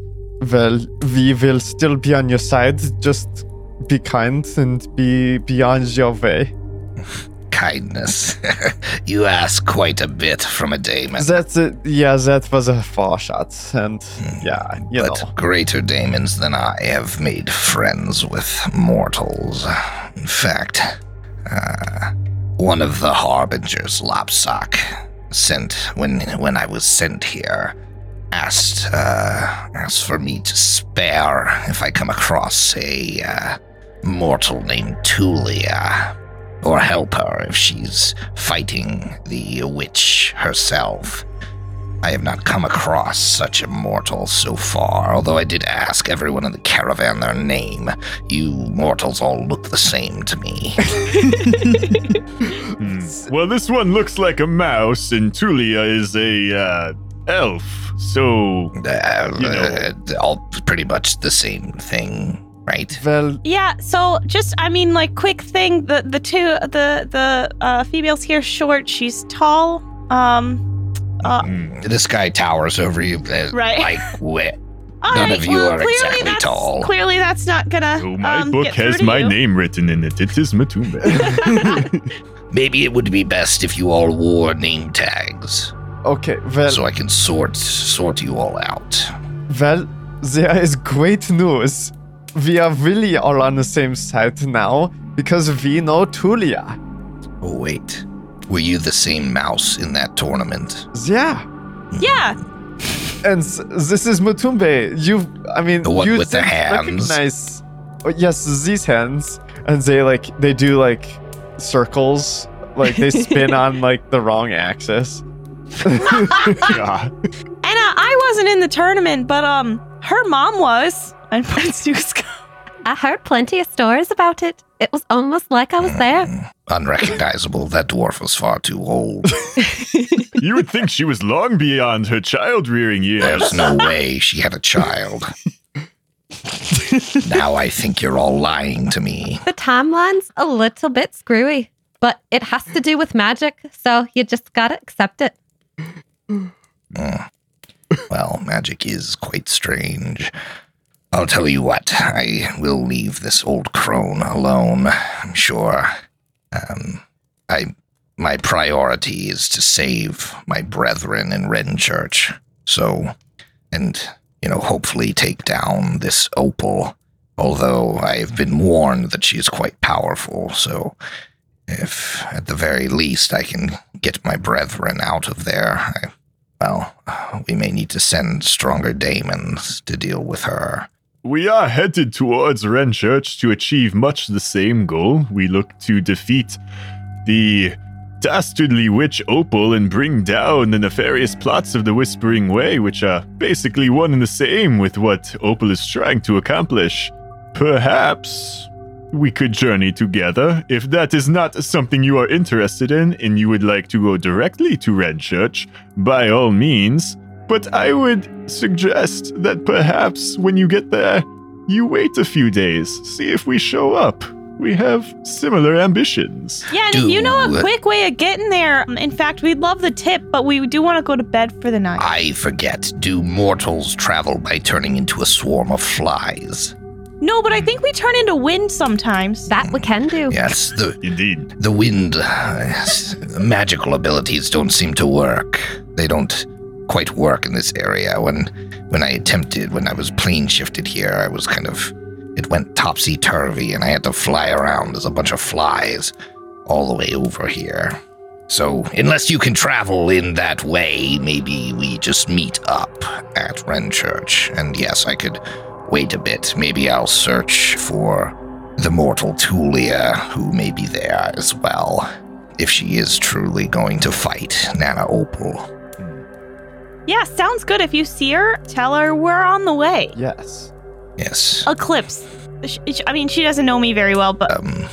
well, we will still be on your side. Just be kind and be beyond your way. Kindness. you ask quite a bit from a daemon. That's it. Yeah, that was a far shot, and yeah, you but know. greater daemons than I have made friends with mortals. In fact, uh, one of the harbingers, Lopsock, sent when when I was sent here, asked uh, asked for me to spare if I come across a uh, mortal named Tulia, or help her if she's fighting the witch herself. I have not come across such a mortal so far, although I did ask everyone in the caravan their name. You mortals all look the same to me. Hmm. Well, this one looks like a mouse, and Tulia is a uh, elf. So Uh, You know. uh, all pretty much the same thing, right? Well, Yeah, so just I mean like quick thing, the the two the the uh females here short, she's tall. Um uh hmm. This guy towers over you, uh, Right. like wh- all None right, of you well, are clearly exactly that's, tall. Clearly that's not gonna Oh, my um, book get has my you. name written in it. It is Matumbe. maybe it would be best if you all wore name tags, okay, well, so I can sort sort you all out. Well, there is great news. We are really all on the same side now because we know Tulia. Oh wait, were you the same mouse in that tournament? Yeah. Yeah. And this is Matumbe. You, I mean, The one you with the hands. recognize. Oh, yes, these hands, and they like they do like circles, like they spin on like the wrong axis. God. And uh, I wasn't in the tournament, but um her mom was. And points to I heard plenty of stories about it. It was almost like I was there. Mm, Unrecognizable. That dwarf was far too old. You would think she was long beyond her child rearing years. There's no way she had a child. now I think you're all lying to me. The timeline's a little bit screwy, but it has to do with magic, so you just gotta accept it. Mm. Well, magic is quite strange. I'll tell you what, I will leave this old crone alone. I'm sure. Um, I my priority is to save my brethren in Renchurch. So, and you know, hopefully take down this opal Although I've been warned that she is quite powerful, so if at the very least I can get my brethren out of there, I, well, we may need to send stronger daemons to deal with her. We are headed towards Renchurch to achieve much the same goal. We look to defeat the dastardly witch Opal and bring down the nefarious plots of the Whispering Way, which are basically one and the same with what Opal is trying to accomplish. Perhaps we could journey together. If that is not something you are interested in and you would like to go directly to Renchurch, by all means. But I would suggest that perhaps when you get there, you wait a few days, see if we show up. We have similar ambitions. Yeah, and if you know a quick way of getting there, um, in fact, we'd love the tip, but we do want to go to bed for the night. I forget, do mortals travel by turning into a swarm of flies? no, but I think we turn into wind sometimes. That we can do. Yes, the Indeed. the wind uh, magical abilities don't seem to work. They don't quite work in this area. When when I attempted, when I was plane shifted here, I was kind of it went topsy turvy, and I had to fly around as a bunch of flies all the way over here. So unless you can travel in that way, maybe we just meet up at Renchurch. And yes, I could wait a bit. Maybe I'll search for the mortal Tulia, who may be there as well, if she is truly going to fight Nana Opal. Yeah, sounds good. If you see her, tell her we're on the way. Yes. Yes. Eclipse. Sh- sh- I mean, she doesn't know me very well, but Um,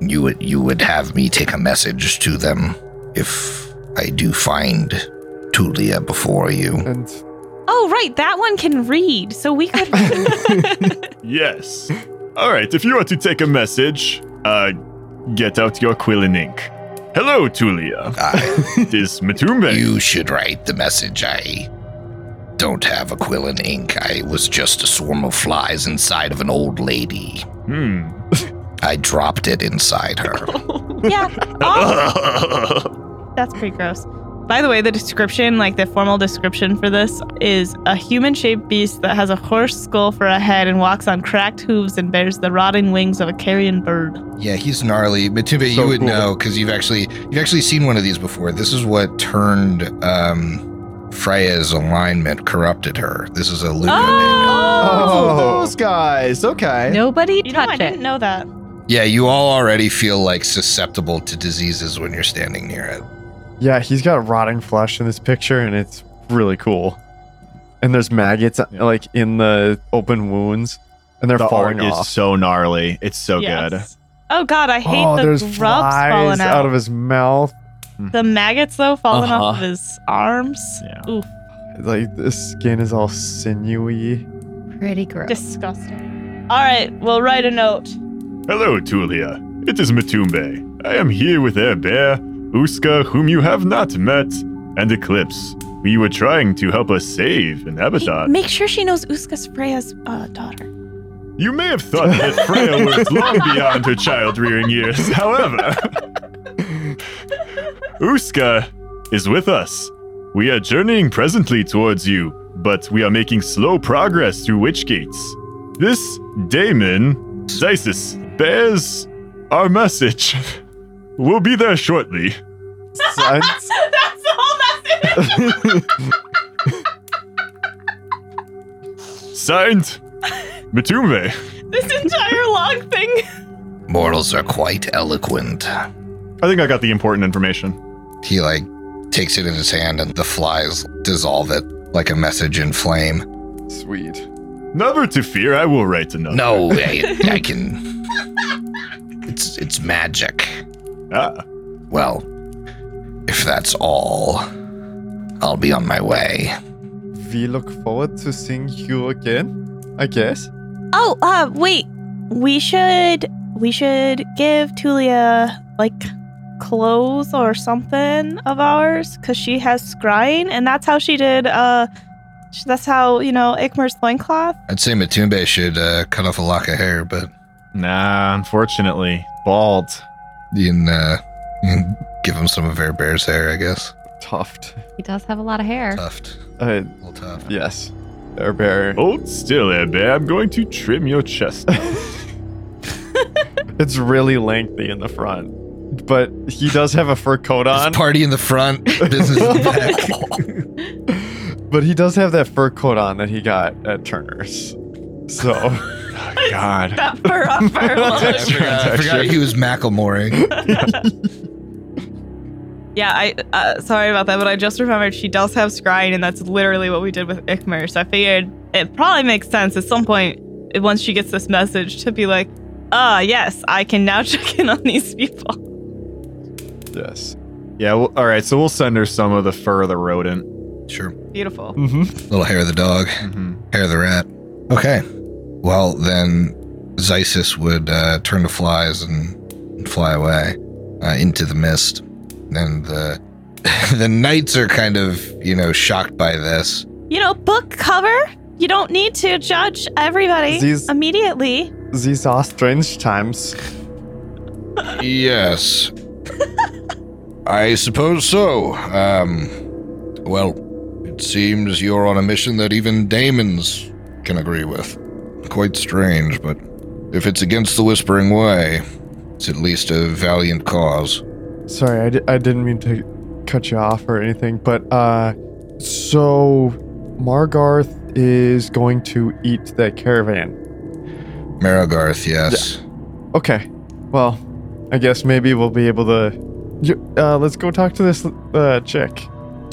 you would you would have me take a message to them if I do find Tulia before you. And oh right, that one can read, so we could. Yes. All right, if you want to take a message, uh, get out your quill and ink. Hello, Tulia. I, It is Matumbe. you should write the message. I don't have a quill and ink. I was just a swarm of flies inside of an old lady. Hmm. I dropped it inside her. yeah. Oh, that's pretty gross. By the way, the description, like the formal description for this, is a human shaped beast that has a horse skull for a head and walks on cracked hooves and bears the rotting wings of a carrion bird. Yeah, he's gnarly. Matumbe, So you would cool. know because you've actually you've actually seen one of these before. This is what turned um, Freya's alignment, corrupted her. This is a Luna Oh! oh, those guys. Okay. Nobody You know, I touch didn't know that. Yeah, you all already feel like susceptible to diseases when you're standing near it. Yeah, he's got rotting flesh in this picture, and it's really cool. And there's maggots Yeah. like in the open wounds, and they're the falling art off. is so gnarly. It's so good. Oh god, I hate oh, the there's grubs flies falling out. out of his mouth. the maggots though falling off Uh-huh. of his arms. Yeah. Oof, Like the skin is all sinewy. Pretty gross. disgusting. All right, we'll write a note. Hello, Tulia. It is Matumbe. I am here with Air Bear, Uska, whom you have not met, and Eclipse, who you were trying to help us save in Hey, Abaddon. make sure she knows Uska's Freya's uh, daughter. You may have thought that Freya was long beyond her child rearing years. However, Uska is with us. We are journeying presently towards you, but we are making slow progress through Witch Gates. This daemon, Zysis, bears our message. We'll be there shortly. Signs- That's the whole message. Signed, Matumbe. this entire log thing. Mortals are quite eloquent. I think I got the important information. He like takes it in his hand and the flies dissolve it like a message in flame. Sweet. Never to fear, I will write another. No, I, I can. It's it's magic. Ah, Well, if that's all, I'll be on my way. We look forward to seeing you again. I guess. Oh, uh, wait. We should we should give Tulia like clothes or something of ours because she has scrying, and that's how she did. Uh, sh- that's how you know Ikmer's loincloth. I'd say Matumbe should uh, cut off a lock of hair, but Nah, unfortunately, bald. you can, uh, you can give him some of Air Bear's hair, I guess. Tuft. He does have a lot of hair. Tuft. Uh, A little tough. yes. Air Bear. Hold still, Air Bear. I'm going to trim your chest. It's really lengthy in the front, but he does have a fur coat It's on. party in the front, business in the back. But he does have that fur coat on that he got at Turner's. So God. That fur on fur I forgot, he was Macklemoring. Yeah, I uh, sorry about that, but I just remembered she does have scrying, and that's literally what we did with Ikmer. So I figured it probably makes sense at some point once she gets this message to be like, "Ah, yes, I can now check in on these people." yes. Yeah. Well, all right. So we'll send her some of the fur of the rodent. Sure. Beautiful. hmm Little hair of the dog, hmm hair of the rat. Okay. Well, then Zysis would uh, turn to flies and, and fly away uh, into the mist. And the, the knights are kind of, you know, shocked by this. You know, book cover. You don't need to judge everybody These- immediately. These are strange times. Yes. I suppose so. Um, well, it seems you're on a mission that even Daemons can agree with. Quite strange, but if it's against the Whispering Way, it's at least a valiant cause. Sorry, I, di- I didn't mean to cut you off or anything, but uh, so Margarth is going to eat that caravan. Marigarth, yes. Okay, well, I guess maybe we'll be able to. Uh, let's go talk to this uh, chick.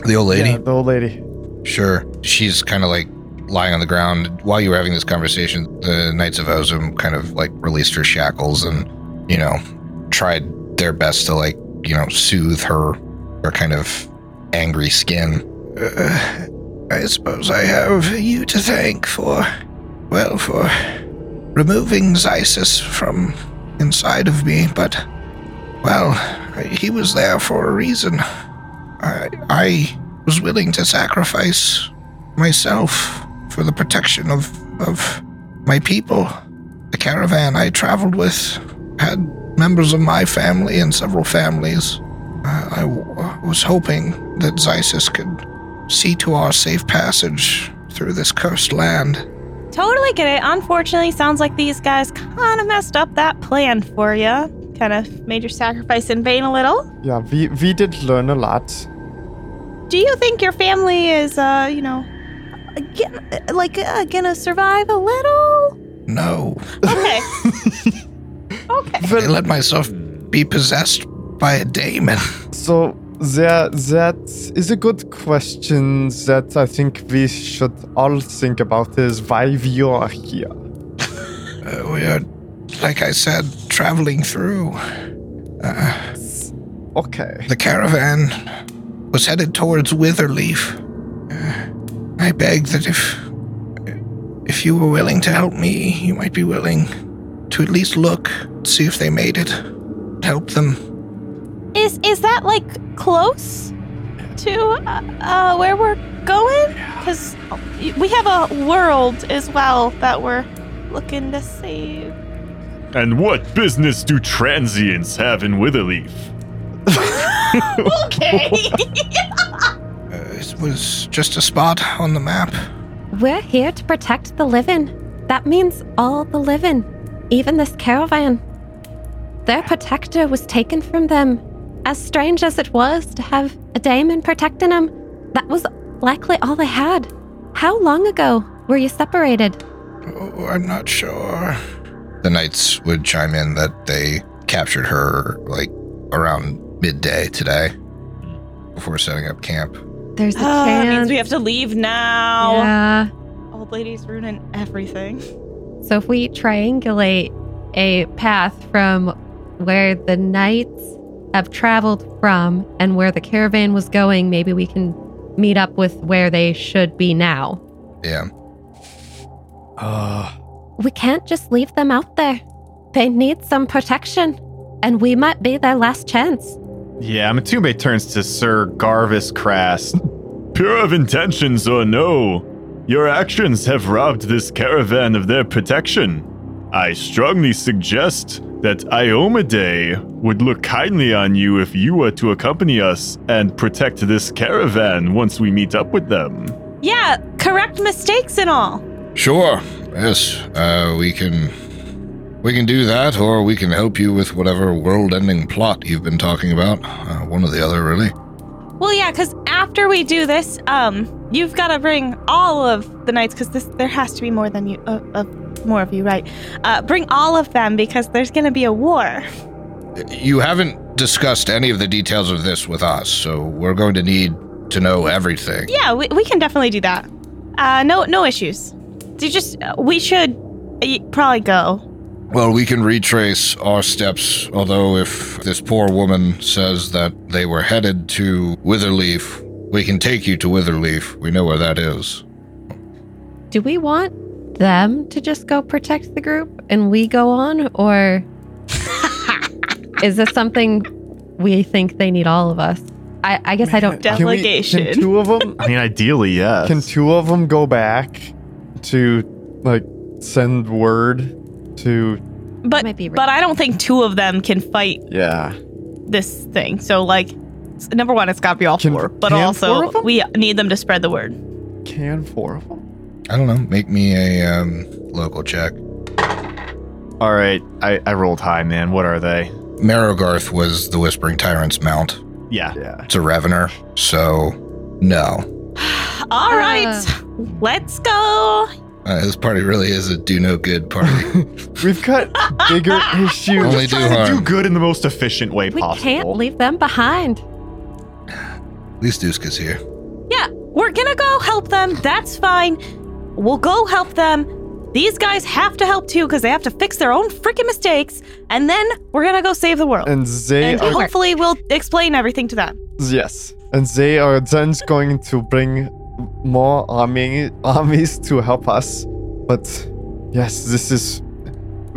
The old lady? Yeah, the old lady. Sure. She's kind of like lying on the ground. While you were having this conversation, the Knights of Ozem kind of like released her shackles and, you know, tried their best to like, you know, soothe her, her kind of angry skin. Uh, I suppose I have you to thank for, well, for removing Zysis from inside of me, but, well, he was there for a reason. I, I was willing to sacrifice myself for the protection of of my people. The caravan I traveled with had members of my family and several families. Uh, I w- was hoping that Zysis could see to our safe passage through this cursed land. Totally get it. Unfortunately, sounds like these guys kind of messed up that plan for you. Kind of made your sacrifice in vain a little. Yeah, we we did learn a lot. Do you think your family is, uh, you know, get, like uh, gonna survive a little? No, Okay. okay. I let myself be possessed by a daemon. So there, that is a good question that I think we should all think about is why we are here. Uh, we are, like I said, traveling through. Uh, Okay. The caravan was headed towards Witherleaf. Uh, I beg that if if you were willing to help me, you might be willing to at least look, see if they made it, help them. Is is that like close to uh, uh, where we're going? Because we have a world as well that we're looking to save. and what business do transients have in Witherleaf? Okay. It was just a spot on the map. We're here to protect the living. That means all the living, even this caravan. Their protector was taken from them. As strange as it was to have a daemon protecting them, that was likely all they had. How long ago were you separated? Oh, I'm not sure. The knights would chime in that they captured her like around midday today before setting up camp. There's a Oh, that means we have to leave now. yeah. Old lady's ruining everything. So if we triangulate a path from where the knights have traveled from and where the caravan was going, maybe we can meet up with where they should be now. Yeah. Uh, We can't just leave them out there. They need some protection, and we might be their last chance. Yeah, Matumbe turns to Sir Garvis Crass. Pure of intentions or no, your actions have robbed this caravan of their protection. I strongly suggest that Iomedae would look kindly on you if you were to accompany us and protect this caravan once we meet up with them. Yeah, correct. correct mistakes and all. Sure. Yes. Uh, we can. We can do that, or we can help you with whatever world-ending plot you've been talking about. Uh, one or the other, really. Well, yeah, because after we do this, um, you've got to bring all of the knights, because this there has to be more than you, uh, uh, more of you, right? Uh, bring all of them because there's going to be a war. You haven't discussed any of the details of this with us, so we're going to need to know everything. Yeah, we, we can definitely do that. Uh, no, no issues. You just uh, we should uh, probably go. Well, we can retrace our steps, although if this poor woman says that they were headed to Witherleaf, we can take you to Witherleaf. We know where that is. Do we want them to just go protect the group and we go on? Or is this something we think they need all of us? I, I guess I don't. Can we- Delegation. can two of them? I mean, ideally, yes. Can two of them go back to like send word to? But Might be but I don't think two of them can fight Yeah. this thing. So like, s- number one, it's got to be all Can- four. But can also, four of them? we need them to spread the word. Can four of them? I don't know. Make me a um, local check. All right, I, I rolled high, man. What are they? Marogarth was the Whispering Tyrant's mount. Yeah. Yeah. It's a Ravener, so no. All right, Uh. let's go. Uh, this party really is a do no good party. We've got bigger issues. Only do Trying to do good in the most efficient way possible. We possible. can't leave them behind. At least Duska's here. Yeah, we're gonna go help them. That's fine. We'll go help them. These guys have to help too because they have to fix their own freaking mistakes, and then we're gonna go save the world. and they And are hopefully, we'll explain everything to them. yes, and they are then going to bring more army armies to help us. But yes, this is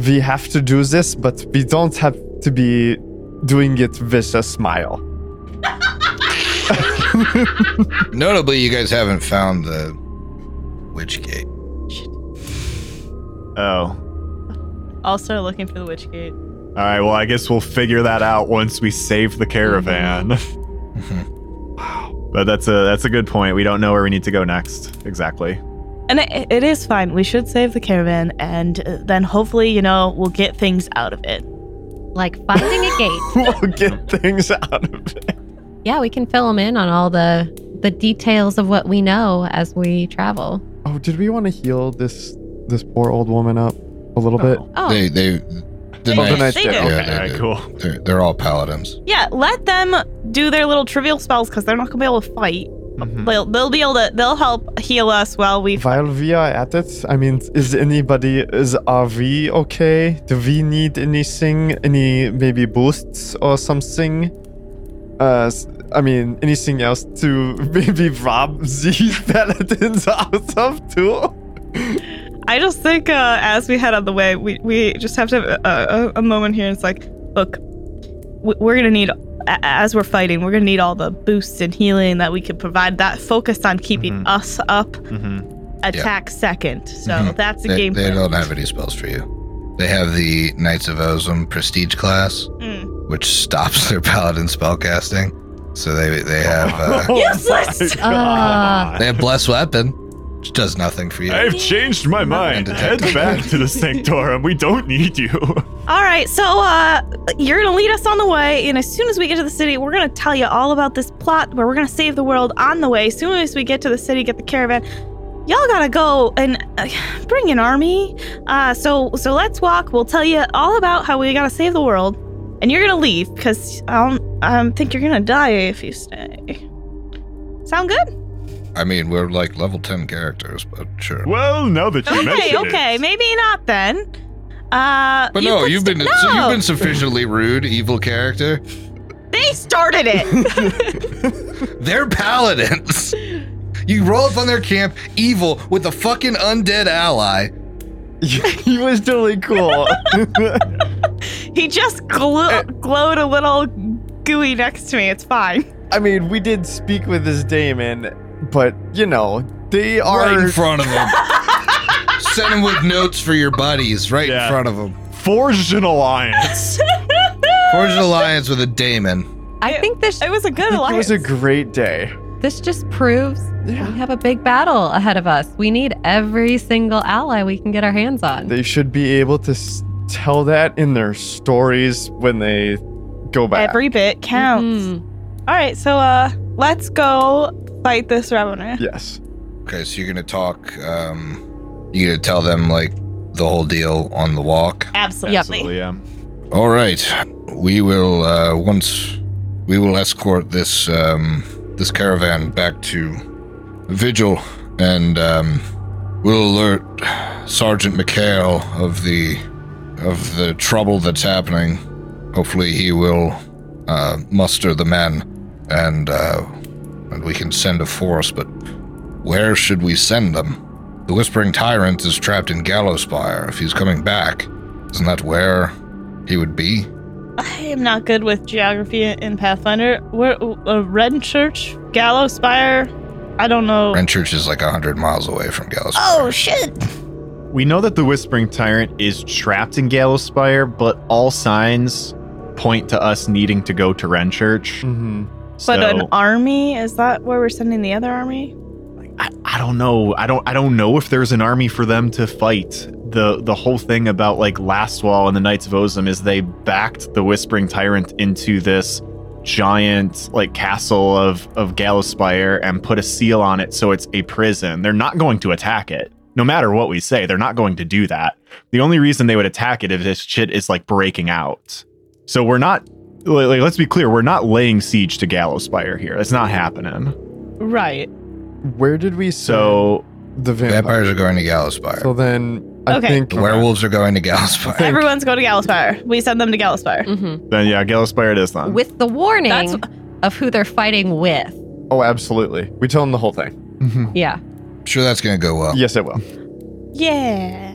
we have to do this, but we don't have to be doing it with a smile. Notably, you guys haven't found the Witch Gate. Oh. Also, looking for the witch gate. All right. Well, I guess we'll figure that out once we save the caravan. Mhm. But that's a that's a good point. We don't know where we need to go next exactly. And it, it is fine. We should save the caravan, and uh, then hopefully, you know, we'll get things out of it. Like finding a gate. we'll get things out of it. Yeah, we can fill them in on all the the details of what we know as we travel. Oh, did we want to heal this this poor old woman up a little bit? Oh, They, they, the They Oh, the did, knights, knights they did. did. yeah, Okay. they all right. did. Cool. They're, they're all paladins. Yeah, let them do their little trivial spells because they're not gonna be able to fight. Mhm. They'll they'll be able to they'll help heal us while we. While we are at it, I mean, is anybody is are we okay? Do we need anything? Any maybe boosts or something? Uh, s- I mean, anything else to maybe rob these paladins out of too? I just think uh, as we head on the way, we we just have to have a, a, a moment here. It's like, look, we're gonna need as we're fighting, we're gonna need all the boosts and healing that we can provide. That focused on keeping Mhm. us up. hmm Attack second. So Mhm. that's the They, game they plan. don't have any spells for you. They have the Knights of Ozem prestige class, Mm. which stops their paladin spellcasting. So they they have uh, Oh Useless! my Uh, they have blessed weapon, which does nothing for you. I've changed my mind. Head back to the Sanctorum. We don't need you. All right, so uh, you're gonna lead us on the way, and as soon as we get to the city, we're gonna tell you all about this plot where we're gonna save the world on the way. As soon as we get to the city, get the caravan. Y'all gotta go and uh, bring an army. Uh, so so let's walk. We'll tell you all about how we gotta save the world, and you're gonna leave because I don't I think you're gonna die if you stay. Sound good? I mean, we're like level ten characters, but sure. well, now that you Okay, mention okay, it. maybe not then. Uh, But you no, you've st- been no. you've been sufficiently rude, evil character. They started it. They're paladins. You roll up on their camp, evil with a fucking undead ally. he was totally cool. He just glo- glowed a little gooey next to me. It's fine. I mean, we did speak with this daemon, but you know, they are right in front of them. Send them with notes for your buddies right Yeah. in front of them. Forged an alliance. Forge an alliance with a daemon. I think this. It was a good alliance. It alliance. was a great day. this just proves Yeah. we have a big battle ahead of us. We need every single ally we can get our hands on. They should be able to s- tell that in their stories when they go back. Every bit counts. Mhm. All right, so uh, let's go fight this ravener. yes. Okay, so you're gonna talk. Um, you gonna tell them like the whole deal on the walk. Absolutely. Absolutely, yeah. All right, we will uh, once we will escort this um, this caravan back to Vigil, and um, we'll alert Sergeant McHale of the of the trouble that's happening. Hopefully, he will uh, muster the men, and uh, and we can send a force. But where should we send them? The Whispering Tyrant is trapped in Gallowspire. If he's coming back, isn't that where he would be? I am not good with geography in Pathfinder. Where uh, Red Church, Gallowspire. I don't know. Renchurch is like 100 miles away from Gallowspire. Oh shit! We know that the Whispering Tyrant is trapped in Gallowspire, but all signs point to us needing to go to Renchurch. hmm But an army is that where we're sending the other army? I, I don't know. I don't I don't know if there's an army for them to fight. The the whole thing about like Lastwall and the Knights of Ozem is they backed the Whispering Tyrant into this giant like castle of of Gallowspire and put a seal on it so it's a prison. They're not going to attack it. No matter what we say, they're not going to do that. The only reason they would attack it if this shit is like breaking out. So we're not like, like, let's be clear, we're not laying siege to Gallowspire here. That's not happening. Right. Where did we send So the vampire? Vampires are going to Gallowspire. So then I Okay. think the werewolves are going to Gallowspire. think- Everyone's going to Gallowspire. We send them to Gallowspire. Mhm. then yeah, Gallowspire it is then. With the warning That's of who they're fighting with. Oh, absolutely. We tell them the whole thing. Mhm. Yeah. sure that's going to go well. Yes, it will. yeah.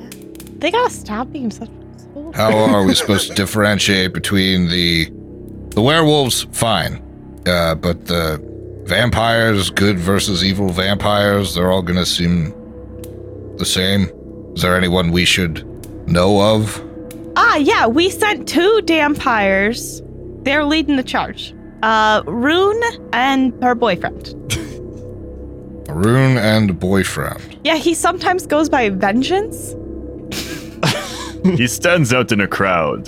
They gotta stop being such. How are we supposed to differentiate between the the werewolves? Fine, uh, but the vampires, good versus evil vampires, they're all going to seem the same. Is there anyone we should know of? Ah, yeah. We sent two vampires. They're leading the charge. Uh, Rune and her boyfriend. Rune and boyfriend. Yeah, he sometimes goes by Vengeance. he stands out in a crowd.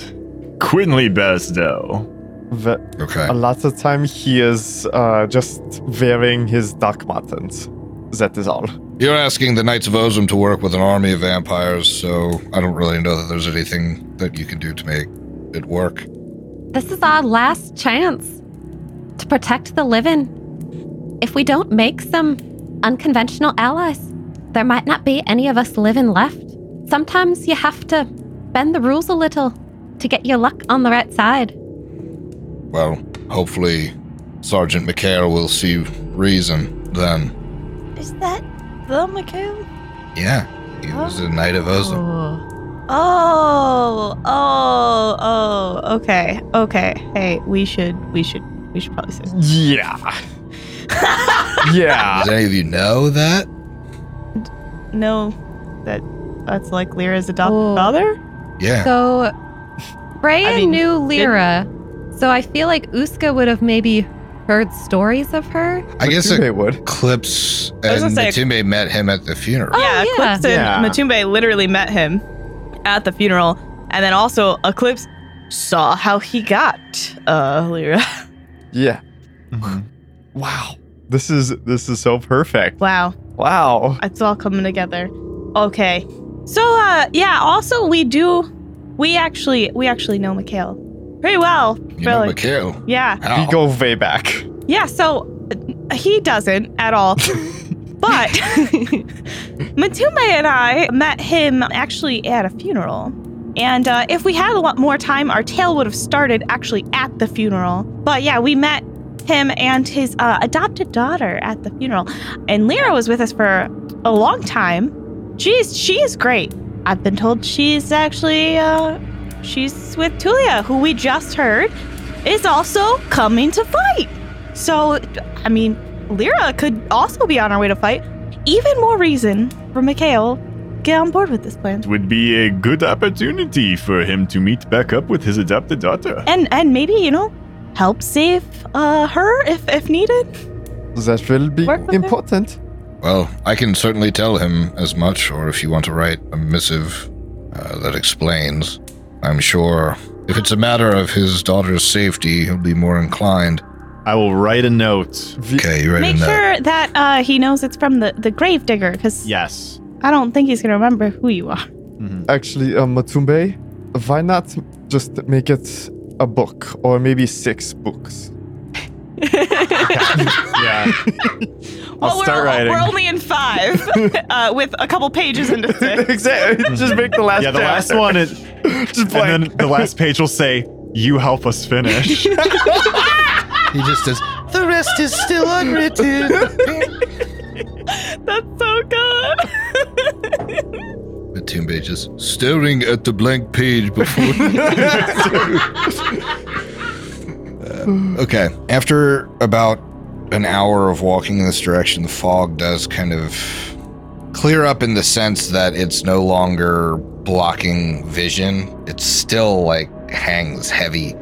Quinley Basdell. Ve- Okay. a lot of time he is uh, just wearing his Doc Martens. That is all. You're asking the Knights of Ozem to work with an army of vampires, so I don't really know that there's anything that you can do to make it work. This is our last chance to protect the living. If we don't make some unconventional allies, there might not be any of us living left. Sometimes you have to bend the rules a little to get your luck on the right side. Well, hopefully Sergeant McHale will see reason then. Is that the Mikhail? Yeah, he was a Knight of Ozem. Oh. oh, oh, oh. Okay, okay. Hey, we should, we should, we should probably say. Yeah. yeah. Does any of you know that? no, that that's like Lyra's adopted Oh. father. Yeah. So, Freya I mean, knew Lyra, so I feel like Uska would have maybe heard stories of her. I guess They would. Eclipse and gonna say- Matumbe met him at the funeral. Oh, yeah, yeah. Eclipse and Yeah. Matumbe literally met him at the funeral, and then also Eclipse saw how he got uh Lyra. Yeah. Mhm. Wow. This is this is so perfect. wow, Wow. it's all coming together. Okay, so uh yeah, also we do, we actually we actually know Mikhail pretty well. You know really. McHale. Yeah, How? We go way back. Yeah, so uh, he doesn't at all. but Matumbe and I met him actually at a funeral. And uh, if we had a lot more time, our tale would have started actually at the funeral. But yeah, we met him and his uh, adopted daughter at the funeral. And Lyra was with us for a long time. She's she is great. I've been told she's actually uh, she's with Tulia, who we just heard is also coming to fight. So, I mean, Lyra could also be on our way to fight. Even more reason for Mikhail get on board with this plan. It would be a good opportunity for him to meet back up with his adopted daughter. And and maybe, you know, help save uh her if if needed. That will be Work with important. Well, I can certainly tell him as much, or if you want to write a missive uh, that explains, I'm sure if it's a matter of his daughter's safety, he'll be more inclined. I will write a note. Okay, you ready Make to know? sure that uh, he knows it's from the, the grave digger, because Yes. I don't think he's going to remember who you are. Actually, uh, Matumbe, why not just make it a book or maybe six books? Yeah. I'll we're, start writing. we're only in five, uh, with a couple pages into six. exactly. Just make the last. yeah, the last chapter. one is. Just blank. And then the last page will say, You help us finish. He just says, the rest is still unwritten. That's so good. The Matumbe just staring at the blank page before. Uh, okay. After about an hour of walking in this direction, the fog does kind of clear up in the sense that it's no longer blocking vision. It's still like hangs heavy.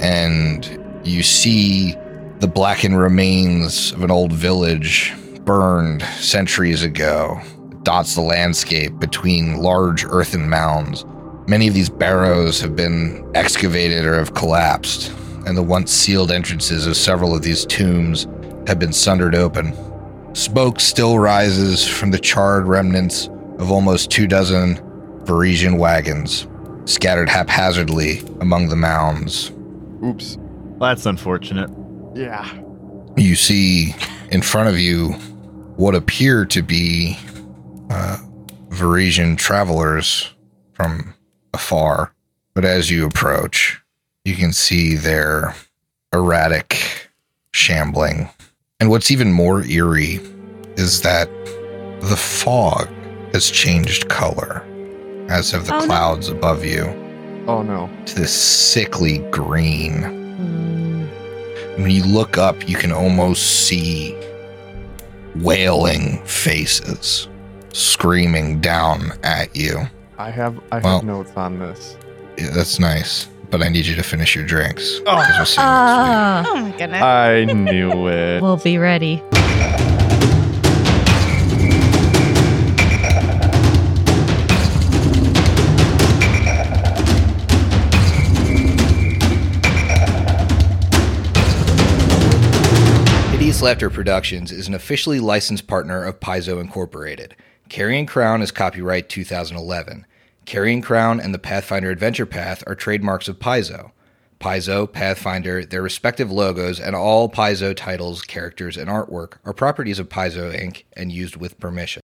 And you see the blackened remains of an old village burned centuries ago dots the landscape between large earthen mounds. Many of these barrows have been excavated or have collapsed, and the once sealed entrances of several of these tombs have been sundered open. Smoke still rises from the charred remnants of almost two dozen Varisian wagons, scattered haphazardly among the mounds. Oops. That's unfortunate. Yeah. you see in front of you what appear to be uh, Varisian travelers from afar. But as you approach, you can see their erratic shambling. And what's even more eerie is that the fog has changed color, as have the Oh, no. clouds above you, Oh no. to this sickly green Mm. when you look up, you can almost see wailing faces screaming down at you. I have I have notes on this. Yeah, that's nice, but I need you to finish your drinks. Oh. 'cause we'll see you next week. Ah, Oh my goodness. I knew it. we'll be ready. Hideous Laughter Productions is an officially licensed partner of Paizo Incorporated. Carrion Crown is copyright 2011. Carrion Crown and the Pathfinder Adventure Path are trademarks of Paizo. Paizo, Pathfinder, their respective logos, and all Paizo titles, characters, and artwork are properties of Paizo Inc. and used with permission.